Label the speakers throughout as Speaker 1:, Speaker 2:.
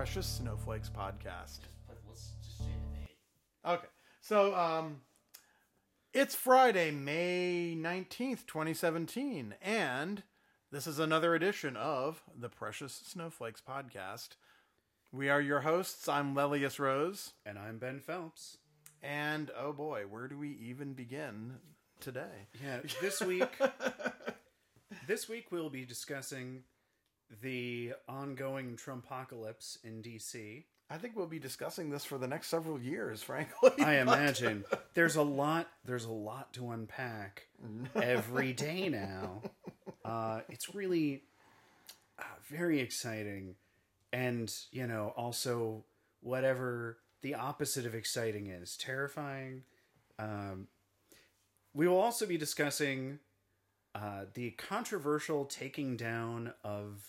Speaker 1: Precious Snowflakes podcast.
Speaker 2: But let's just say the name.
Speaker 1: Okay. So, um, it's Friday, May 19th, 2017, and this is another edition of the Precious Snowflakes podcast. We are your hosts. I'm Lelius Rose,
Speaker 3: And I'm Ben Phelps.
Speaker 1: and oh boy, where do we even begin today?
Speaker 3: Yeah, this week this week we'll be discussing the ongoing Trumpocalypse in DC.
Speaker 1: I think we'll be discussing this for the next several years, frankly.
Speaker 3: I imagine there's a lot there's a lot to unpack every day now. Uh, it's really uh, very exciting and, you know, also whatever the opposite of exciting is, terrifying. Um, we will also be discussing uh, the controversial taking down of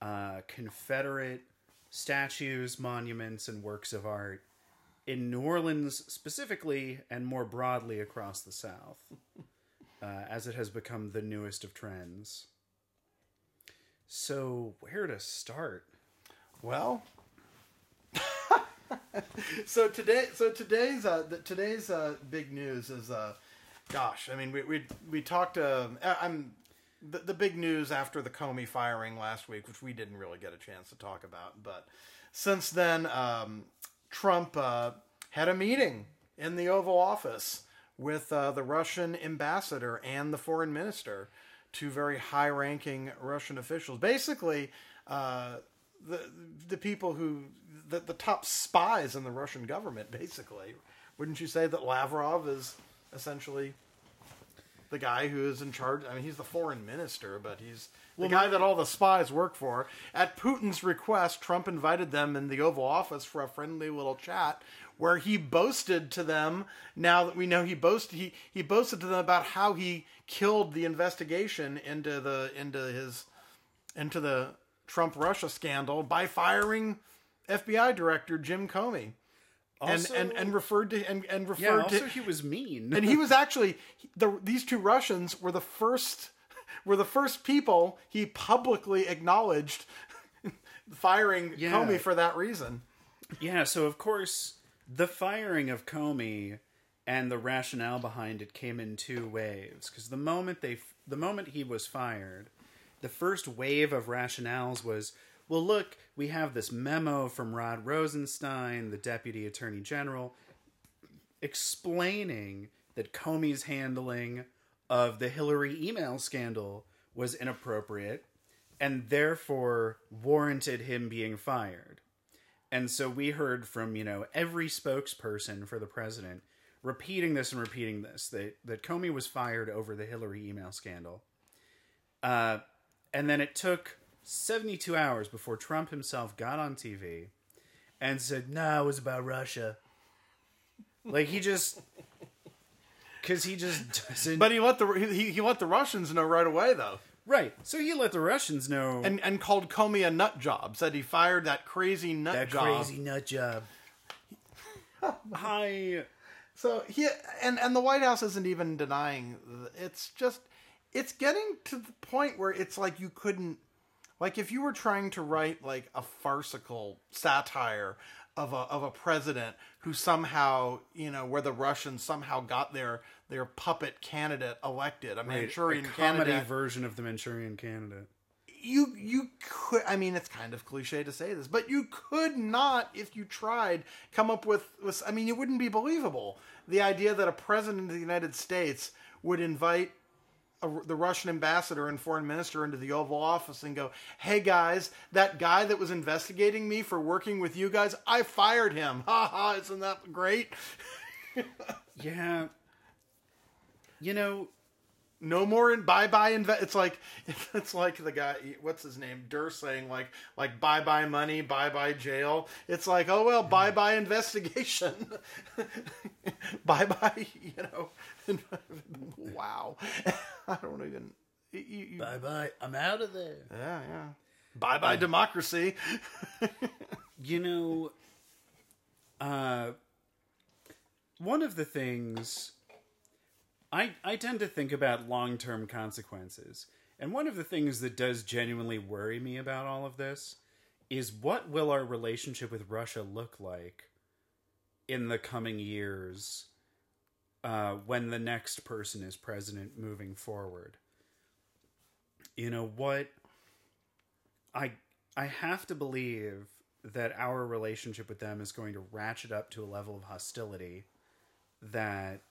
Speaker 3: uh, Confederate statues, monuments, and works of art in New Orleans specifically, and more broadly across the South, uh, as it has become the newest of trends. So, where to start?
Speaker 1: Well, so today, so today's uh, the, today's uh, big news is, uh, gosh, I mean, we we we talked. Uh, I'm the, the big news after the Comey firing last week, which we didn't really get a chance to talk about, but since then, um, Trump uh, had a meeting in the Oval Office with uh, the Russian ambassador and the foreign minister, two very high-ranking Russian officials. Basically, uh, the the people who the, the top spies in the Russian government. Basically, wouldn't you say that Lavrov is essentially the guy who is in charge? I mean, he's the foreign minister, but he's the guy that all the spies work for. At Putin's request, Trump invited them in the Oval Office for a friendly little chat. Where he boasted to them, now that we know he boasted, he, he boasted to them about how he killed the investigation into the into his into the Trump Russia scandal by firing FBI director Jim Comey.
Speaker 3: Also-
Speaker 1: and, and and referred to and, and referred Yeah,
Speaker 3: also
Speaker 1: to
Speaker 3: he was mean.
Speaker 1: and he was actually the these two Russians were the first were the first people he publicly acknowledged firing
Speaker 3: Yeah.
Speaker 1: Comey for that reason.
Speaker 3: Yeah, so of course, the firing of Comey and the rationale behind it came in two waves. Because the moment they, the moment he was fired, the first wave of rationales was, well, look, we have this memo from Rod Rosenstein, the deputy attorney general, explaining that Comey's handling of the Hillary email scandal was inappropriate and therefore warranted him being fired. And so we heard from, you know, every spokesperson for the president repeating this and repeating this that, that Comey was fired over the Hillary email scandal. Uh, and then it took 72 hours before Trump himself got on TV and said, no, it was about Russia. Like he just. Because he just doesn't.
Speaker 1: But he let the he, he let the Russians know right away though.
Speaker 3: right. So he let the Russians know
Speaker 1: And and called Comey a nut job. Said he fired that crazy nut
Speaker 3: that
Speaker 1: job.
Speaker 3: crazy nut job. I.
Speaker 1: So he and and the White House isn't even denying. It's just it's getting to the point where it's like you couldn't like if you were trying to write like a farcical satire of a of a president who somehow you know where the Russians somehow got their their puppet candidate elected, a Manchurian
Speaker 3: a comedy
Speaker 1: candidate
Speaker 3: version of the Manchurian Candidate.
Speaker 1: you you could I mean it's kind of cliche to say this, but you could not if you tried come up with, with I mean it wouldn't be believable. The idea that a president of the United States would invite a, the Russian ambassador and foreign minister into the Oval Office and go, "Hey guys, that guy that was investigating me for working with you guys, I fired him. Ha ha! Isn't that great?
Speaker 3: Yeah. You know,
Speaker 1: No more in bye bye inve- It's like it's like the guy. What's his name? Durst saying like like bye bye money, bye bye jail. It's like oh well, bye bye investigation, bye bye. You know, wow. I don't even. You, you,
Speaker 3: bye bye. I'm out of there.
Speaker 1: yeah, yeah. Bye bye democracy.
Speaker 3: You know, uh, one of the things I I tend to think about long term consequences, and one of the things that does genuinely worry me about all of this is what will our relationship with Russia look like in the coming years uh, when the next person is president moving forward? You know what? I I have to believe that our relationship with them is going to ratchet up to a level of hostility that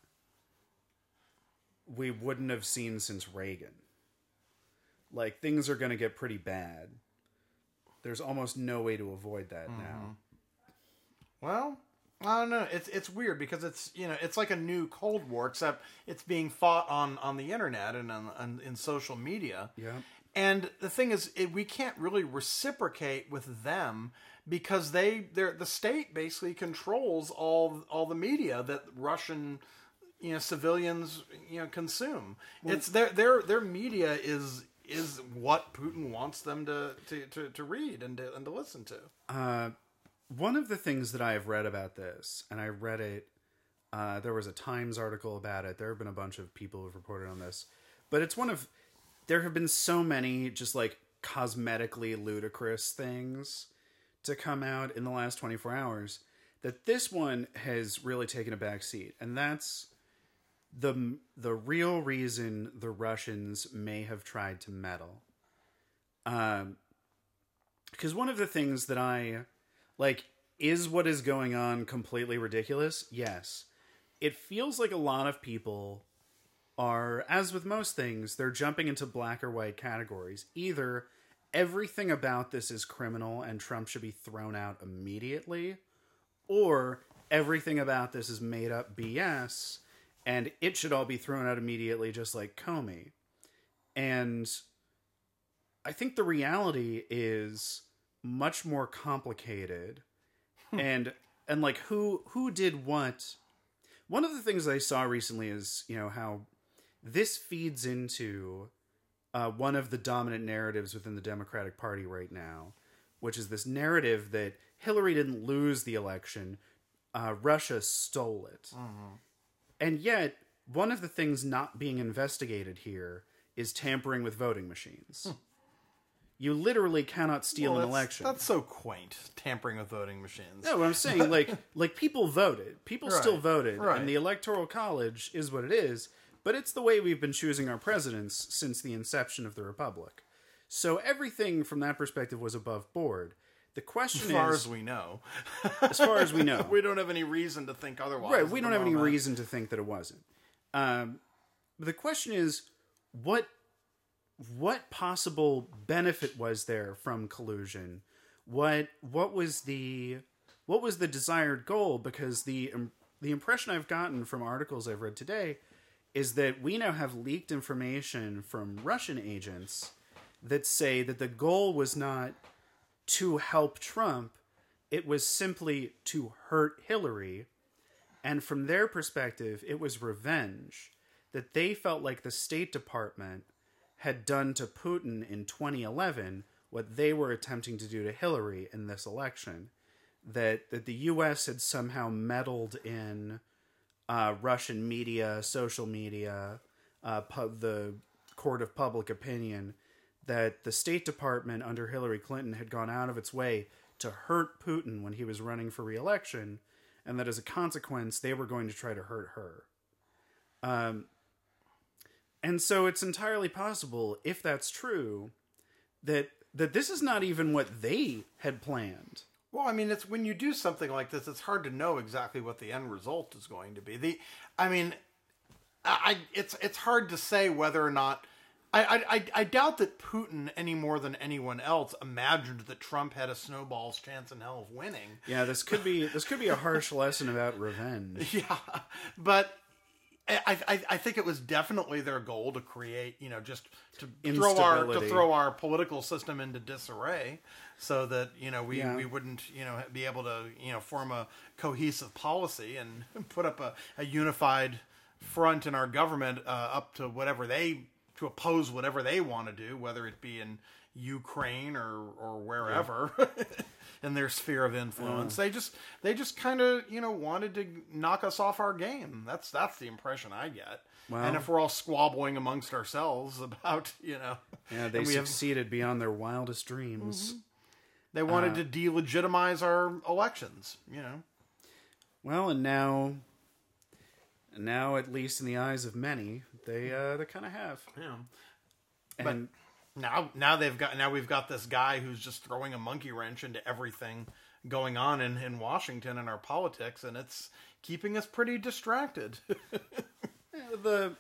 Speaker 3: we wouldn't have seen since Reagan. Like things are going to get pretty bad. There's almost no way to avoid that now.
Speaker 1: Well, I don't know. It's it's weird because it's you know it's like a new Cold War, except it's being fought on on the internet and on, on in social media.
Speaker 3: Yeah.
Speaker 1: And the thing is, it, we can't really reciprocate with them because they they're the state basically controls all all the media that Russian you know civilians you know consume. it's their their their media is is what Putin wants them to to, to, to read and to, and to listen to.
Speaker 3: Uh, one of the things that I have read about this, and I read it, uh, there was a Times article about it. There have been a bunch of people who've reported on this, but it's one of there have been so many just like cosmetically ludicrous things to come out in the last 24 hours that this one has really taken a back seat and that's the the real reason the Russians may have tried to meddle. Um because one of the things that I like is what is going on completely ridiculous yes it feels like a lot of people are, as with most things, they're jumping into black or white categories. Either everything about this is criminal and Trump should be thrown out immediately, or everything about this is made up BS and it should all be thrown out immediately, just like Comey. And I think the reality is much more complicated. And and like who who did what? One of the things i saw recently is you know how this feeds into uh, one of the dominant narratives within the Democratic Party right now, which is this narrative that Hillary didn't lose the election, uh, Russia stole it. And yet, one of the things not being investigated here is tampering with voting machines. You literally cannot steal
Speaker 1: Well,
Speaker 3: an
Speaker 1: that's,
Speaker 3: election.
Speaker 1: That's so quaint, tampering with voting machines.
Speaker 3: No, what I'm saying, like, like people voted. People still voted,
Speaker 1: right.
Speaker 3: and the electoral college is what it is. But it's the way we've been choosing our presidents since the inception of the republic. So everything from that perspective was above board. The question
Speaker 1: as far
Speaker 3: is,
Speaker 1: as we know,
Speaker 3: as far as we know,
Speaker 1: we don't have any reason to think otherwise.
Speaker 3: right? We don't have any reason to think that it wasn't. Um, but the question is, what what possible benefit was there from collusion? What what was the what was the desired goal? Because the the impression I've gotten from articles I've read today is that we now have leaked information from Russian agents that say that the goal was not to help Trump, it was simply to hurt Hillary. And from their perspective, it was revenge that they felt like the State Department had done to Putin in 2011 what they were attempting to do to Hillary in this election. That, that the U.S. had somehow meddled in uh, Russian media, social media, uh, the court of public opinion, that the State Department under Hillary Clinton had gone out of its way to hurt Putin when he was running for reelection, and that as a consequence, they were going to try to hurt her. Um, and so it's entirely possible, if that's true, that that this is not even what they had planned.
Speaker 1: Well, I mean, it's when you do something like this, it's hard to know exactly what the end result is going to be. The, I mean, I, I it's it's hard to say whether or not. I, I, I- I doubt that Putin, any more than anyone else, imagined that Trump had a snowball's chance in hell of winning.
Speaker 3: Yeah, this could be this could be a harsh lesson about revenge.
Speaker 1: Yeah, but I, I I think it was definitely their goal to create, you know, just to throw our to throw our political system into disarray, so that you know we,
Speaker 3: Yeah.
Speaker 1: we wouldn't you know be able to you know form a cohesive policy and put up a, a unified front in our government uh, up to whatever they to oppose whatever they want to do, whether it be in Ukraine or or wherever. in their sphere of influence. They just they just kind of you know wanted to knock us off our game. That's that's the impression I get.
Speaker 3: Well-
Speaker 1: and if we're all squabbling amongst ourselves about you know,
Speaker 3: Yeah, they
Speaker 1: we have,
Speaker 3: succeeded beyond their wildest dreams.
Speaker 1: They wanted to delegitimize our elections. You know.
Speaker 3: Well, and now, now at least in the eyes of many, they uh, they kind of have.
Speaker 1: Yeah.
Speaker 3: And
Speaker 1: Now, now they've got now we've got this guy who's just throwing a monkey wrench into everything going on in, in Washington and our politics, and it's keeping us pretty distracted.
Speaker 3: the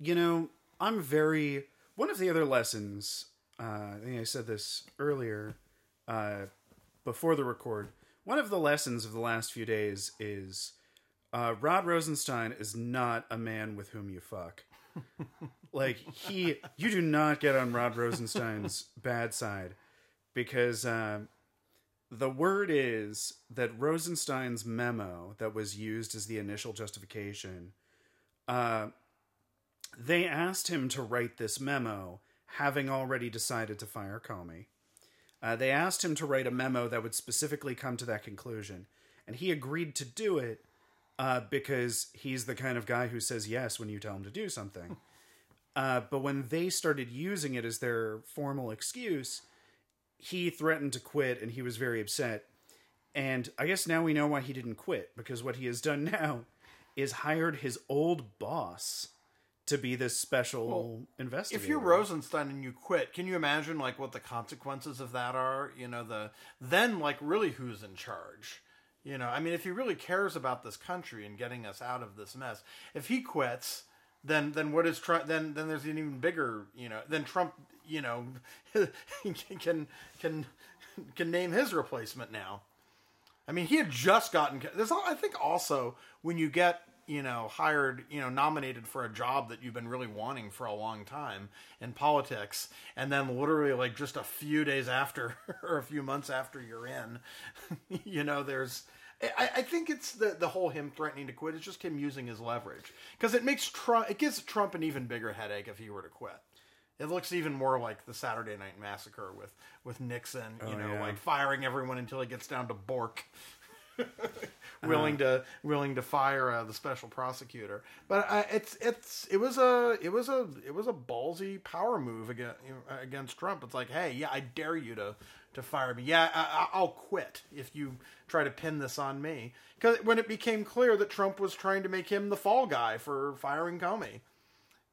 Speaker 3: you know i'm very one of the other lessons uh, i think i said this earlier uh, before the record one of the lessons of the last few days is uh, rod rosenstein is not a man with whom you fuck like he you do not get on rod rosenstein's bad side because um, the word is that rosenstein's memo that was used as the initial justification uh, they asked him to write this memo, having already decided to fire Comey. Uh, they asked him to write a memo that would specifically come to that conclusion, and he agreed to do it uh, because he's the kind of guy who says yes when you tell him to do something. Uh, but when they started using it as their formal excuse, he threatened to quit, and he was very upset. And I guess now we know why he didn't quit because what he has done now is hired his old boss to be this special investigator.
Speaker 1: if you're Rosenstein and you quit, can you imagine like what the consequences of that are? You know, the then like really who's in charge? You know, I mean, if he really cares about this country and getting us out of this mess, if he quits, then then what is Trump? Then then there's an even bigger, you know, then Trump, you know, can can can name his replacement now. I mean, he had just gotten. There's, I think, also when you get, you know, hired, you know, nominated for a job that you've been really wanting for a long time in politics, and then literally like just a few days after or a few months after you're in, you know, there's. I, I think it's the the whole him threatening to quit. It's just him using his leverage because it makes Trump. It gives Trump an even bigger headache if he were to quit. It looks even more like the Saturday Night Massacre with with Nixon, oh, you know,
Speaker 3: yeah.
Speaker 1: like firing everyone until he gets down to Bork, willing to willing to fire uh, the special prosecutor. But uh, it's it's it was a it was a it was a ballsy power move against against Trump. It's like, hey, yeah, I dare you to to fire me. Yeah, I, I- I'll quit if you try to pin this on me. Because when it became clear that Trump was trying to make him the fall guy for firing Comey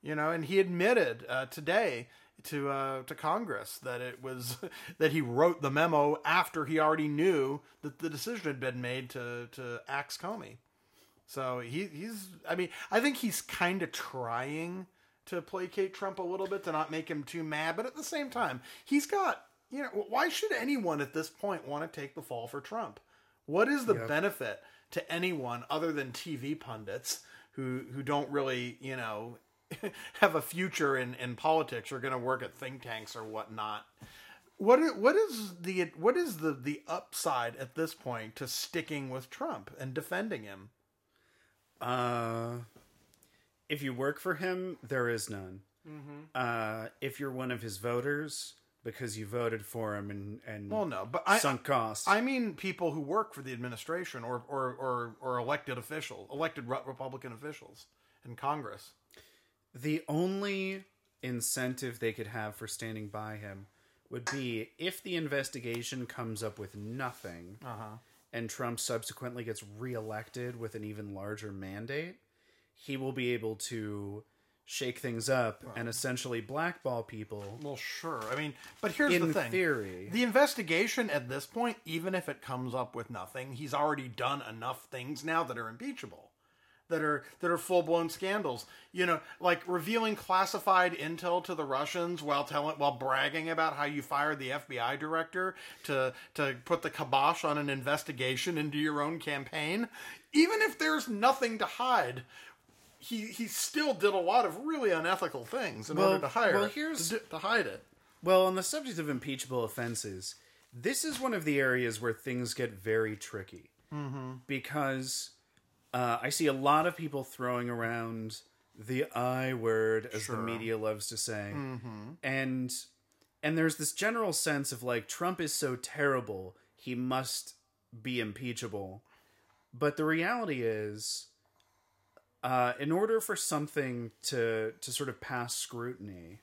Speaker 1: you know, and he admitted uh, today to uh, to Congress that it was that he wrote the memo after he already knew that the decision had been made to to axe Comey. So he he's I mean I think he's kind of trying to placate Trump a little bit to not make him too mad, but at the same time he's got you know why should anyone at this point want to take the fall for Trump? What is the benefit to anyone other than TV pundits who who don't really you know have a future in, in politics or going to work at think tanks or whatnot. What is, what is the what is the the upside at this point to sticking with Trump and defending him?
Speaker 3: Uh, if you work for him, there is none. Uh, if you're one of his voters because you voted for him and and
Speaker 1: Well, no, but I
Speaker 3: sunk costs,
Speaker 1: I mean people who work for the administration or or or, or elected official, elected Republican officials in Congress.
Speaker 3: The only incentive they could have for standing by him would be if the investigation comes up with nothing uh-huh. and Trump subsequently gets reelected with an even larger mandate, he will be able to shake things up and essentially blackball people
Speaker 1: Well, sure. I mean, but here's the thing.
Speaker 3: theory.
Speaker 1: The investigation at this point, even if it comes up with nothing, he's already done enough things now that are impeachable. That are that are full blown scandals. You know, like revealing classified intel to the Russians while telling while bragging about how you fired the FBI director to to put the kibosh on an investigation into your own campaign. Even if there's nothing to hide, he he still did a lot of really unethical things in
Speaker 3: Well-
Speaker 1: order to hire
Speaker 3: well, here's-
Speaker 1: to, to hide it.
Speaker 3: Well, on the subject of impeachable offenses, this is one of the areas where things get very tricky. Mm-hmm. Because uh, I see a lot of people throwing around the I word, as the media loves to say, and and there's this general sense of like Trump is so terrible, he must be impeachable. But the reality is, uh, in order for something to to sort of pass scrutiny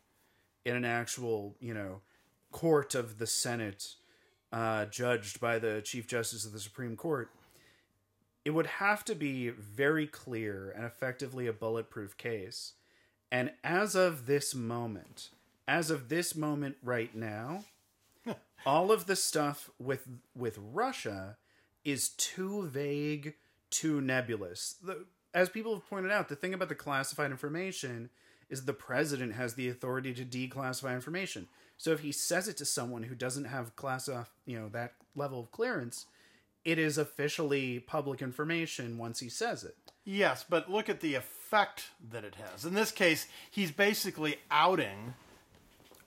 Speaker 3: in an actual, you know, court of the Senate, uh, judged by the Chief Justice of the Supreme Court, it would have to be very clear and effectively a bulletproof case. And as of this moment, as of this moment right now, all of the stuff with with Russia is too vague, too nebulous. The, as people have pointed out, the thing about the classified information is the president has the authority to declassify information. So if he says it to someone who doesn't have class, uh, you know, that level of clearance, it is officially public information once he says it.
Speaker 1: Yes, but look at the effect that it has. In this case, he's basically outing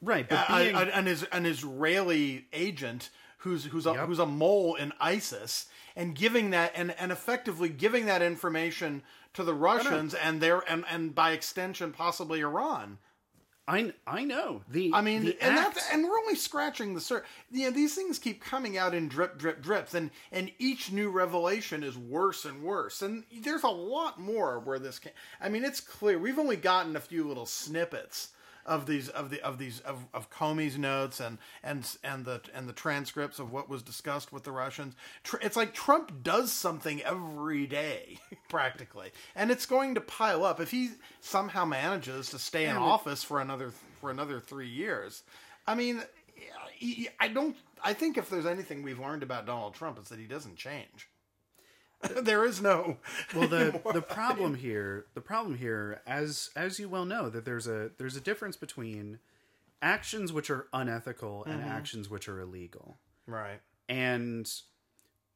Speaker 3: Right, but uh,
Speaker 1: a-
Speaker 3: being
Speaker 1: a- an, Is- an Israeli agent who's who's a,
Speaker 3: Yep.
Speaker 1: who's a mole in ISIS and giving that and, and effectively giving that information to the Russians and their and, and by extension possibly Iran.
Speaker 3: I I know the
Speaker 1: I mean,
Speaker 3: the
Speaker 1: and
Speaker 3: act-
Speaker 1: that's and we're only scratching the surface. You know, these things keep coming out in drip, drip, drips, and and each new revelation is worse and worse. And there's a lot more where this can. I mean, it's clear we've only gotten a few little snippets of these of the of these of, of Comey's notes and and and the and the transcripts of what was discussed with the Russians. It's like Trump does something every day, practically, and it's going to pile up if he somehow manages to stay in office for another for another three years. I mean, I- I don't. I think if there's anything we've learned about Donald Trump, it's that he doesn't change. there is no.
Speaker 3: well the the problem here the problem here as as you well know that there's a there's a difference between actions which are unethical and mm-hmm. actions which are illegal
Speaker 1: right.
Speaker 3: and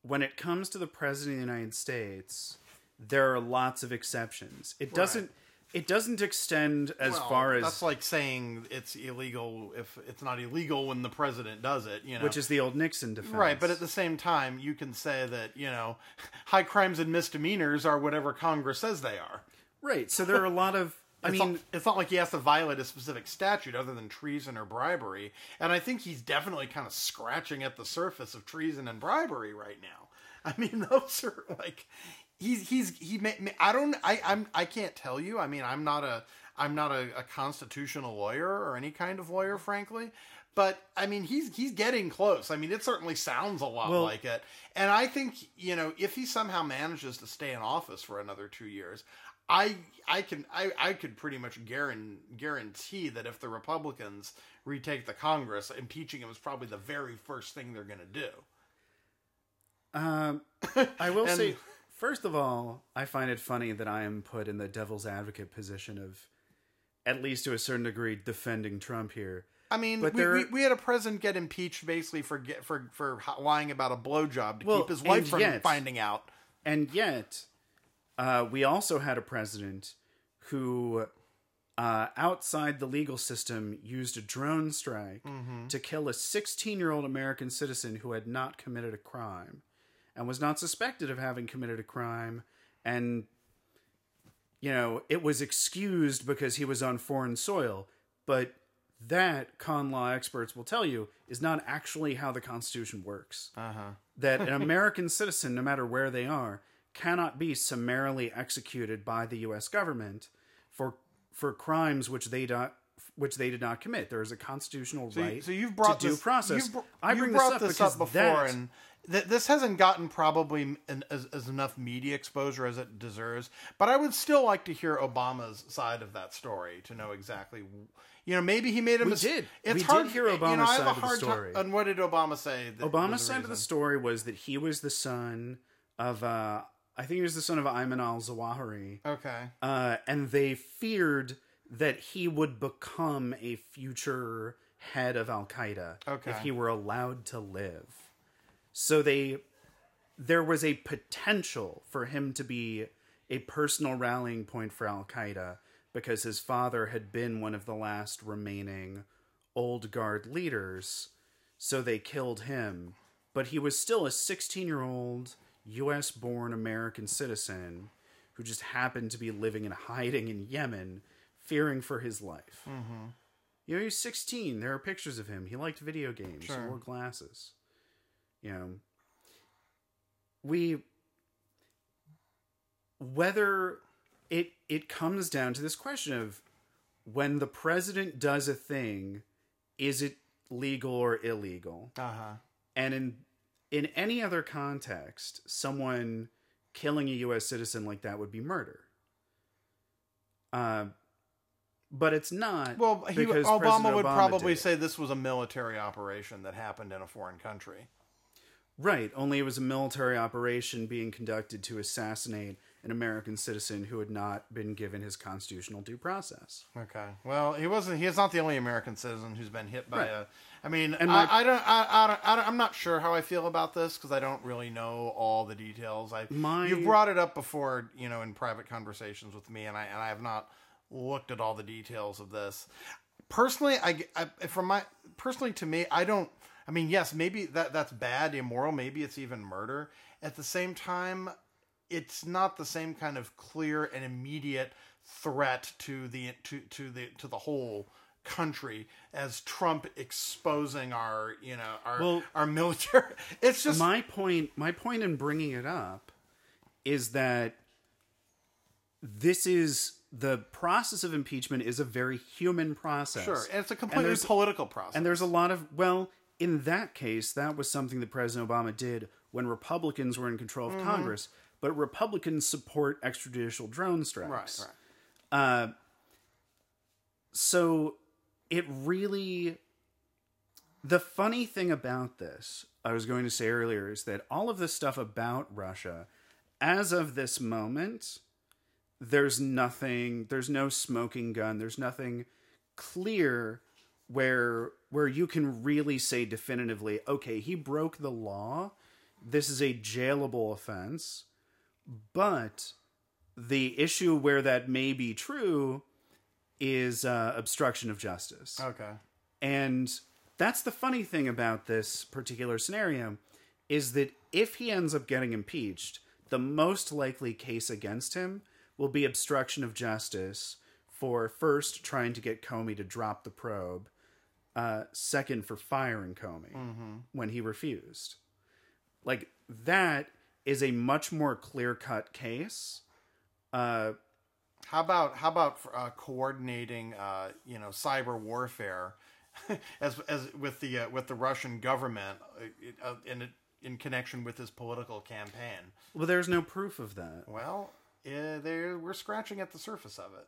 Speaker 3: when it comes to the president of the united states there are lots of exceptions it doesn't it doesn't extend as
Speaker 1: Well,
Speaker 3: far as
Speaker 1: that's like saying it's illegal if it's not illegal when the president does it. You know,
Speaker 3: which is the old nixon defense
Speaker 1: right. But at the same time, you can say that you know, high crimes and misdemeanors are whatever Congress says they are.
Speaker 3: right so there are a lot of i
Speaker 1: It's
Speaker 3: mean
Speaker 1: not, it's not like he has to violate a specific statute other than treason or bribery. And I think he's definitely kind of scratching at the surface of treason and bribery right now. I mean, those are like he's he's he. May, may- I don't. I I'm I can't tell you. I mean, I'm not a I'm not a, a constitutional lawyer or any kind of lawyer, frankly. But I mean, he's he's getting close. I mean, it certainly sounds a lot
Speaker 3: Well-
Speaker 1: like it. And I think you know if he somehow manages to stay in office for another two years, I I can I, I could pretty much guarantee guarantee that if the Republicans retake the Congress, impeaching him is probably the very first thing they're going to do.
Speaker 3: Um, I will
Speaker 1: And-
Speaker 3: say, first of all, I find it funny that I am put in the devil's advocate position of, at least to a certain degree, defending Trump here.
Speaker 1: I mean, we,
Speaker 3: there-
Speaker 1: we, we had a president get impeached basically for get, for for lying about a blowjob to
Speaker 3: Well,
Speaker 1: keep his wife from
Speaker 3: yet-
Speaker 1: finding out.
Speaker 3: And yet, uh, we also had a president who, uh, outside the legal system, used a drone strike to kill a 16 year old American citizen who had not committed a crime and was not suspected of having committed a crime. And, you know, it was excused because he was on foreign soil. But that, con law experts will tell you, is not actually how the Constitution works uh-huh. that an American citizen, no matter where they are, cannot be summarily executed by the U.S. government for for crimes which they do, which they did not commit. There is a constitutional
Speaker 1: So, you-
Speaker 3: right
Speaker 1: so you've brought
Speaker 3: to due process.
Speaker 1: Br-
Speaker 3: I bring
Speaker 1: brought
Speaker 3: this up
Speaker 1: this
Speaker 3: because
Speaker 1: up before,
Speaker 3: that,
Speaker 1: and th- this hasn't gotten probably an, as, as enough media exposure as it deserves. But I would still like to hear Obama's side of that story to know exactly. You know, maybe he made a
Speaker 3: We
Speaker 1: mistake.
Speaker 3: did.
Speaker 1: It's
Speaker 3: We did
Speaker 1: hard
Speaker 3: hear
Speaker 1: you know,
Speaker 3: Obama's
Speaker 1: I have
Speaker 3: side of the story.
Speaker 1: Time, and what did Obama say? that
Speaker 3: Obama's side of the story was that he was the son of uh, I think he was the son of Ayman al Zawahiri.
Speaker 1: Okay.
Speaker 3: uh, and they feared that he would become a future head of Al Qaeda
Speaker 1: Okay.
Speaker 3: if he were allowed to live. So they, there was a potential for him to be a personal rallying point for Al Qaeda because his father had been one of the last remaining old guard leaders. So they killed him, but he was still a 16 year old U.S. born American citizen who just happened to be living in hiding in Yemen, fearing for his life. Mm-hmm. You know, he was 16. There are pictures of him. He liked video games. He wore glasses. You know, we whether it it comes down to this question of when the president does a thing, is it legal or illegal?
Speaker 1: Uh huh.
Speaker 3: And in in any other context, someone killing a U.S. citizen like that would be murder. Uh, but it's not.
Speaker 1: Well, he, Obama
Speaker 3: President
Speaker 1: would
Speaker 3: Obama
Speaker 1: probably say this was a military operation that happened in a foreign country.
Speaker 3: Right, only it was a military operation being conducted to assassinate an American citizen who had not been given his constitutional due process.
Speaker 1: Okay. Well, he wasn't. He is not the only American citizen who's been hit by
Speaker 3: Right.
Speaker 1: a. I mean,
Speaker 3: And
Speaker 1: I,
Speaker 3: my-
Speaker 1: I don't. I, I don't. I don't. I'm not sure how I feel about this because I don't really know all the details. I
Speaker 3: My-
Speaker 1: you've brought it up before, you know, in private conversations with me, and I and I have not looked at all the details of this. Personally, I, I from my personally to me, I don't. I mean, yes, maybe that that's bad, immoral. Maybe it's even murder. At the same time, it's not the same kind of clear and immediate threat to the to to the to the whole country as Trump exposing our you know our
Speaker 3: Well-
Speaker 1: our military. It's just
Speaker 3: my point my point in bringing it up is that this is the process of impeachment is a very human process.
Speaker 1: sure, and it's a completely political process.
Speaker 3: And there's a lot of well, in that case, that was something that President Obama did when Republicans were in control of
Speaker 1: Mm-hmm.
Speaker 3: Congress. But Republicans support extrajudicial drone strikes.
Speaker 1: right, right.
Speaker 3: So it really. The funny thing about this, I was going to say earlier, is that all of this stuff about Russia, as of this moment, there's nothing, there's no smoking gun, there's nothing clear where where you can really say definitively, okay, he broke the law. This is a jailable offense. But the issue where that may be true is uh, obstruction of justice.
Speaker 1: Okay.
Speaker 3: And that's the funny thing about this particular scenario is that if he ends up getting impeached, the most likely case against him will be obstruction of justice for first trying to get Comey to drop the probe, uh, second for firing Comey when he refused. Like that is a much more clear cut case. Uh,
Speaker 1: How about how about uh, coordinating, uh, you know, cyber warfare, as as with the uh, with the Russian government uh, uh, in in connection with his political campaign?
Speaker 3: well, there's no proof of that.
Speaker 1: Well, yeah, there we're scratching at the surface of it.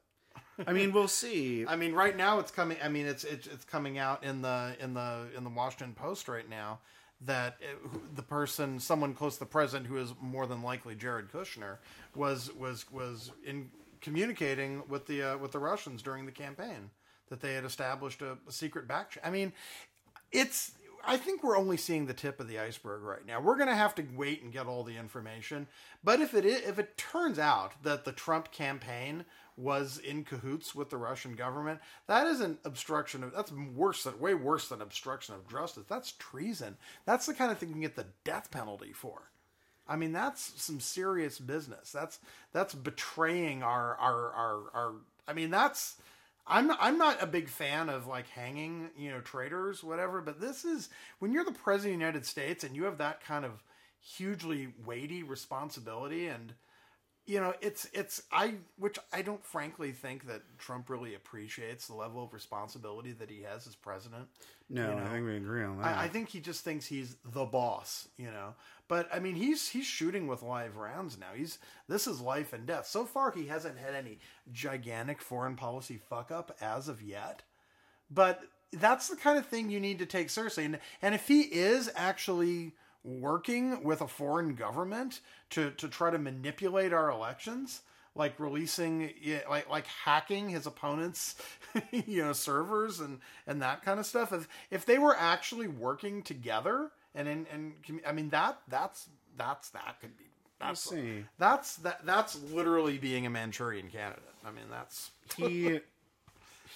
Speaker 3: I mean, we'll see.
Speaker 1: I mean, right now it's coming. I mean, it's it's, it's coming out in the in the in the Washington Post right now that uh, who- the person, someone close to the president, who is more than likely Jared Kushner, was was was in communicating with the uh, with the Russians during the campaign that they had established a, a secret back. I mean, it's. I think we're only seeing the tip of the iceberg right now. We're going to have to wait and get all the information. But if it is, if it turns out that the Trump campaign was in cahoots with the Russian government, that is an obstruction of that's worse than way worse than obstruction of justice. That's treason. That's the kind of thing you can get the death penalty for. I mean, that's some serious business. That's that's betraying our our our, our I mean, that's I'm I'm not a big fan of like hanging, you know, traitors, whatever. But this is when you're the president of the United States and you have that kind of hugely weighty responsibility, and you know, it's it's I which I don't frankly think that Trump really appreciates the level of responsibility that he has as president.
Speaker 3: No,
Speaker 1: you know.
Speaker 3: I think we agree on that.
Speaker 1: I, I think he just thinks he's the boss, you know. But I mean, he's he's shooting with live rounds now. He's this is life and death. So far, he hasn't had any gigantic foreign policy fuck up as of yet. But that's the kind of thing you need to take seriously. And and if he is actually working with a foreign government to to try to manipulate our elections, like releasing like like hacking his opponents you know servers and and that kind of stuff if if they were actually working together and in and i mean that that's that's that could be that's
Speaker 3: see.
Speaker 1: that's that that's literally being a manchurian candidate i mean that's
Speaker 3: he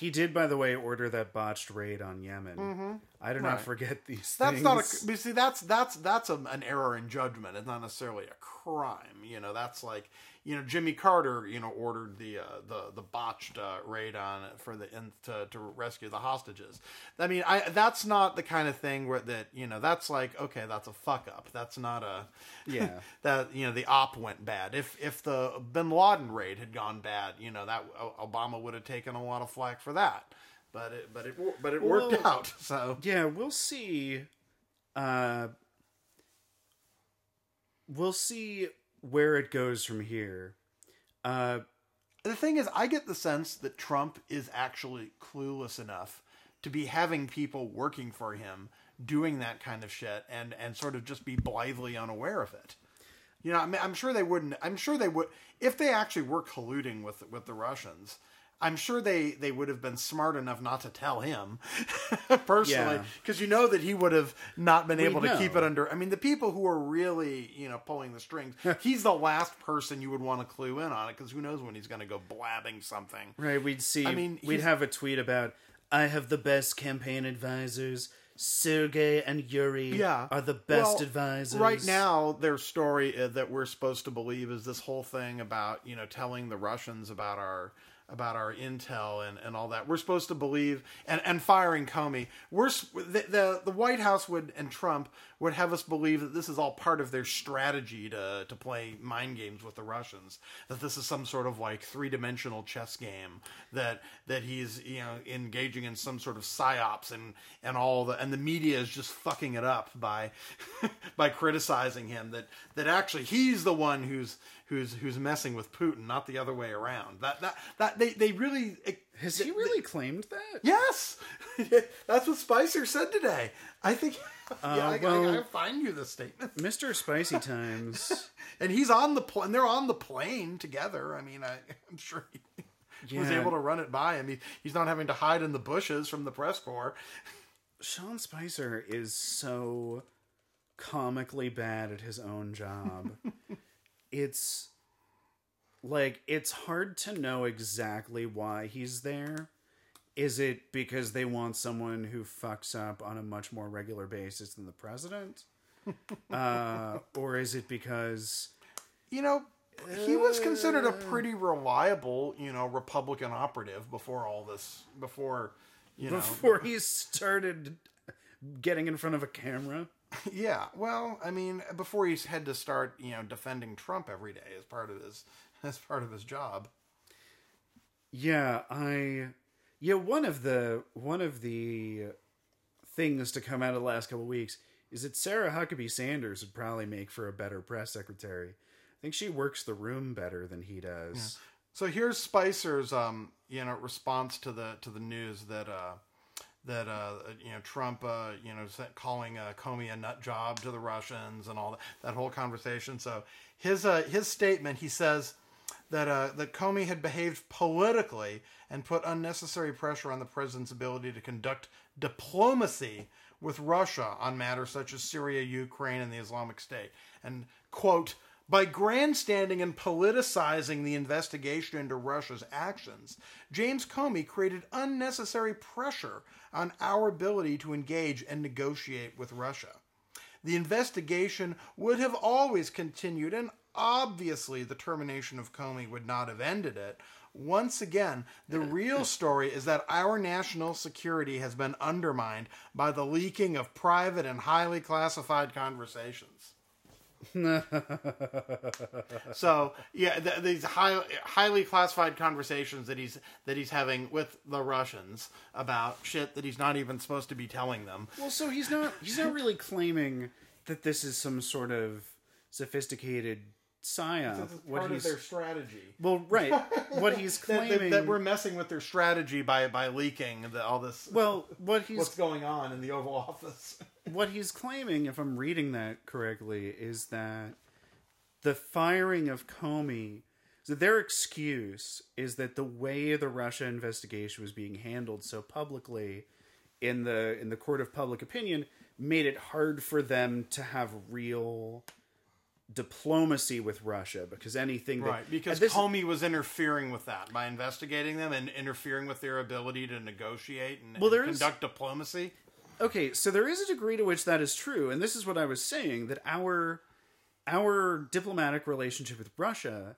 Speaker 3: he did, by the way, order that botched raid on Yemen. Mm-hmm. I do not forget these
Speaker 1: that's
Speaker 3: things.
Speaker 1: not a but see that's that's that's a, an error in judgment. It's not necessarily a crime you know that's like you know Jimmy Carter you know ordered the uh, the the botched uh, raid on for the in, to to rescue the hostages. I mean I that's not the kind of thing where that you know that's like okay that's a fuck up. That's not a
Speaker 3: Yeah.
Speaker 1: that you know the op went bad. If if the Bin Laden raid had gone bad you know that Obama would have taken a lot of flack for that but it but it but it worked
Speaker 3: Well,
Speaker 1: out so
Speaker 3: Yeah, we'll see. uh, we'll see where it goes from here. Uh,
Speaker 1: The thing is, I get the sense that Trump is actually clueless enough to be having people working for him doing that kind of shit and and sort of just be blithely unaware of it. You know, I mean, I'm sure they wouldn't. I'm sure they would if they actually were colluding with with the Russians. I'm sure they they would have been smart enough not to tell him personally,
Speaker 3: Yeah.
Speaker 1: because you know that he would have not been able to
Speaker 3: know.
Speaker 1: keep it under. I mean, the people who are really you know pulling the strings, he's the last person you would want to clue in on it, because who knows when he's going to go blabbing something.
Speaker 3: Right, we'd see.
Speaker 1: I mean,
Speaker 3: we'd have a tweet about I have the best campaign advisors. Sergey and Yuri
Speaker 1: yeah
Speaker 3: are the best
Speaker 1: Well,
Speaker 3: advisors.
Speaker 1: right now their story uh, that we're supposed to believe is this whole thing about you know telling the russians about our about our intel and, and all that. We're supposed to believe and, and firing comey. We're the, the the white house would and trump would have us believe that this is all part of their strategy to to play mind games with the russians that this is some sort of like three-dimensional chess game that that he's you know engaging in some sort of psyops and and all the and the media is just fucking it up by by criticizing him that that actually he's the one who's who's who's messing with Putin not the other way around that that that they they really
Speaker 3: Has he really claimed that?
Speaker 1: yes that's what Spicer said today I think yeah, I,
Speaker 3: well-
Speaker 1: I, I find you the statement
Speaker 3: Mr. Spicy Times.
Speaker 1: and he's on the plane they're on the plane together I mean I I'm sure he was
Speaker 3: Yeah.
Speaker 1: able to run it by him he, he's not having to hide in the bushes from the press corps
Speaker 3: Sean Spicer is so comically bad at his own job. It's like it's hard to know exactly why he's there. Is it because they want someone who fucks up on a much more regular basis than the president? uh, or is it because
Speaker 1: you know, he was considered a pretty reliable, you know, Republican operative before all this, before, you know,
Speaker 3: before he started getting in front of a camera?
Speaker 1: yeah. Well, I mean, before he's had to start, you know, defending Trump every day as part of his as part of his job.
Speaker 3: Yeah, I yeah, one of the one of the things to come out of the last couple of weeks is that Sarah Huckabee Sanders would probably make for a better press secretary. I think she works the room better than he does.
Speaker 1: So here's Spicer's, um, you know, response to the to the news that uh, that uh, you know Trump, uh, you know, calling uh, Comey a nut job to the Russians and all that that whole conversation. So his uh, his statement, he says that uh, that Comey had behaved politically and put unnecessary pressure on the president's ability to conduct diplomacy with Russia on matters such as Syria, Ukraine, and the Islamic State. And quote. By grandstanding and politicizing the investigation into Russia's actions, James Comey created unnecessary pressure on our ability to engage and negotiate with Russia. The investigation would have always continued, and obviously the termination of Comey would not have ended it. Once again, the real story is that our national security has been undermined by the leaking of private and highly classified conversations. so yeah, th- these high, highly classified conversations that he's that he's having with the Russians about shit that he's not even supposed to be telling them.
Speaker 3: Well, so he's not he's not really claiming that this is some sort of sophisticated psyop. What
Speaker 1: part
Speaker 3: he's
Speaker 1: of their strategy.
Speaker 3: well, right. What he's
Speaker 1: that, that-
Speaker 3: claiming
Speaker 1: that we're messing with their strategy by by leaking the, all this
Speaker 3: well, what he's
Speaker 1: what's going on in the Oval Office.
Speaker 3: What he's claiming, if I'm reading that correctly, is that the firing of Comey. So their excuse is that the way the Russia investigation was being handled so publicly in the in the court of public opinion made it hard for them to have real diplomacy with Russia because anything that,
Speaker 1: Right, because
Speaker 3: this-
Speaker 1: Comey was interfering with that by investigating them and interfering with their ability to negotiate and,
Speaker 3: Well,
Speaker 1: and conduct diplomacy.
Speaker 3: Okay so there is a degree to which that is true and this is what i was saying that our our diplomatic relationship with russia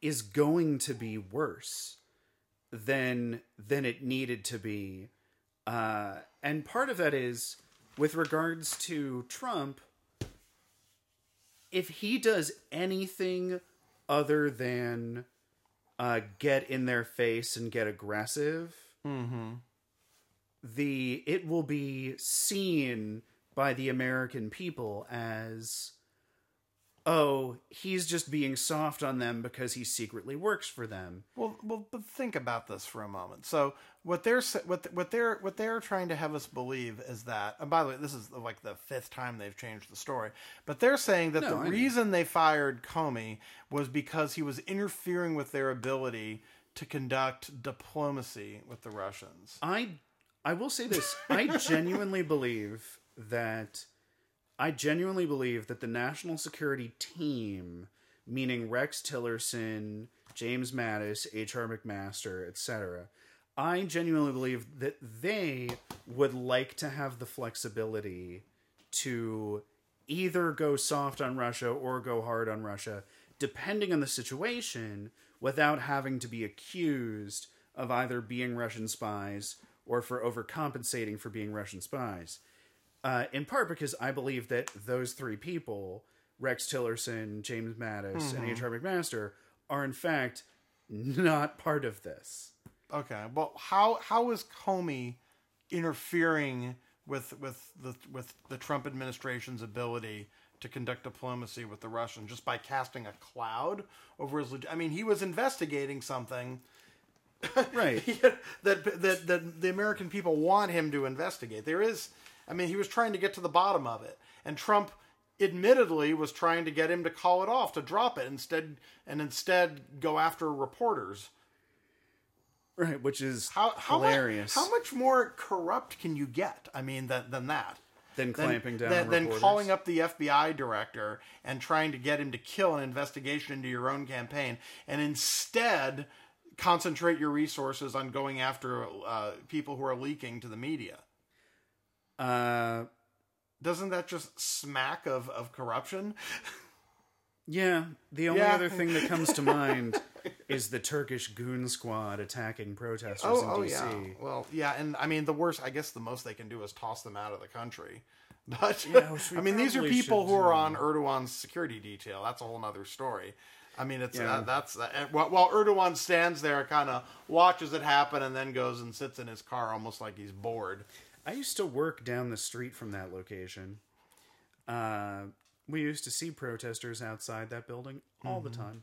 Speaker 3: is going to be worse than than it needed to be. Uh and part of that is with regards to trump if he does anything other than uh get in their face and get aggressive the it will be seen by the American people as oh, he's just being soft on them because he secretly works for them.
Speaker 1: Well, well, but think about this for a moment. So what they're what what they're what they're trying to have us believe is that. And by the way, this is like the fifth time they've changed the story. But they're saying that
Speaker 3: No,
Speaker 1: the
Speaker 3: I
Speaker 1: reason they fired Comey was because he was interfering with their ability to conduct diplomacy with the Russians.
Speaker 3: I I will say this. I genuinely believe that I genuinely believe that the national security team, meaning Rex Tillerson, James Mattis, H.R. McMaster, etc., I genuinely believe that they would like to have the flexibility to either go soft on Russia or go hard on Russia, depending on the situation, without having to be accused of either being Russian spies or for overcompensating for being Russian spies. Uh, in part because I believe that those three people, Rex Tillerson, James Mattis, and H.R. McMaster, are in fact not part of this.
Speaker 1: Okay. Well, how how is Comey interfering with with the with the Trump administration's ability to conduct diplomacy with the Russians just by casting a cloud over his? leg- I mean, he was investigating something
Speaker 3: Right.
Speaker 1: that that that the American people want him to investigate. There is, I mean, he was trying to get to the bottom of it, and Trump admittedly was trying to get him to call it off, to drop it instead, and instead go after reporters.
Speaker 3: right, which is
Speaker 1: How, how
Speaker 3: hilarious.
Speaker 1: Much, how much more corrupt can you get? I mean, than than that.
Speaker 3: than
Speaker 1: Than,
Speaker 3: clamping down
Speaker 1: than, than calling up the FBI director and trying to get him to kill an investigation into your own campaign, and instead concentrate your resources on going after uh, people who are leaking to the media.
Speaker 3: Uh,
Speaker 1: Doesn't that just smack of, of corruption?
Speaker 3: yeah. The only
Speaker 1: Yeah.
Speaker 3: other thing that comes to mind is the Turkish goon squad attacking protesters in
Speaker 1: oh
Speaker 3: DC.
Speaker 1: yeah. Well, yeah, and I mean the worst. I guess the most they can do is toss them out of the country. But
Speaker 3: Yeah,
Speaker 1: I mean, these are people who are on Erdogan's security detail. That's a whole nother story. I mean, it's
Speaker 3: Yeah.
Speaker 1: uh, that's uh, while, Erdogan stands there, kind of watches it happen, and then goes and sits in his car, almost like he's bored.
Speaker 3: I used to work down the street from that location. Uh, we used to see protesters outside that building all the time.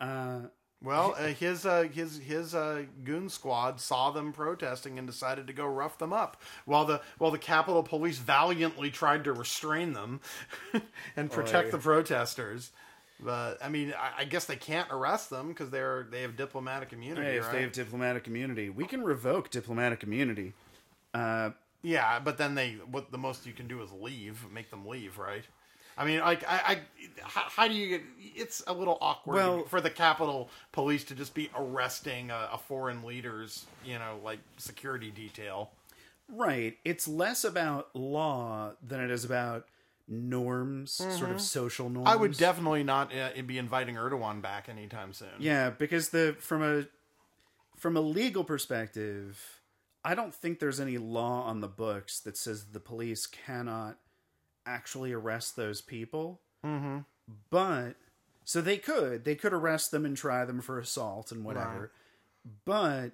Speaker 3: Uh,
Speaker 1: Well, uh, his uh, his his uh, goon squad saw them protesting and decided to go rough them up, while the while the Capitol Police valiantly tried to restrain them and protect
Speaker 3: Oy.
Speaker 1: the protesters. But I mean, I, I guess they can't arrest them because they're they have diplomatic immunity,
Speaker 3: hey, if
Speaker 1: right?
Speaker 3: they have diplomatic immunity, we can revoke diplomatic immunity. Uh,
Speaker 1: Yeah, but then they what the most you can do is leave, make them leave, right? I mean, like, I, I how, how do you get? It's a little awkward
Speaker 3: Well-
Speaker 1: for the Capitol Police to just be arresting a, a foreign leader's, you know, like security detail.
Speaker 3: Right. It's less about law than it is about norms, sort of social norms.
Speaker 1: Mm-hmm. I would definitely not uh, be inviting Erdogan back anytime soon.
Speaker 3: Yeah, because the from a from a legal perspective, I don't think there's any law on the books that says the police cannot actually arrest those people. Mm-hmm. But so they could they could arrest them and try them for assault and whatever. But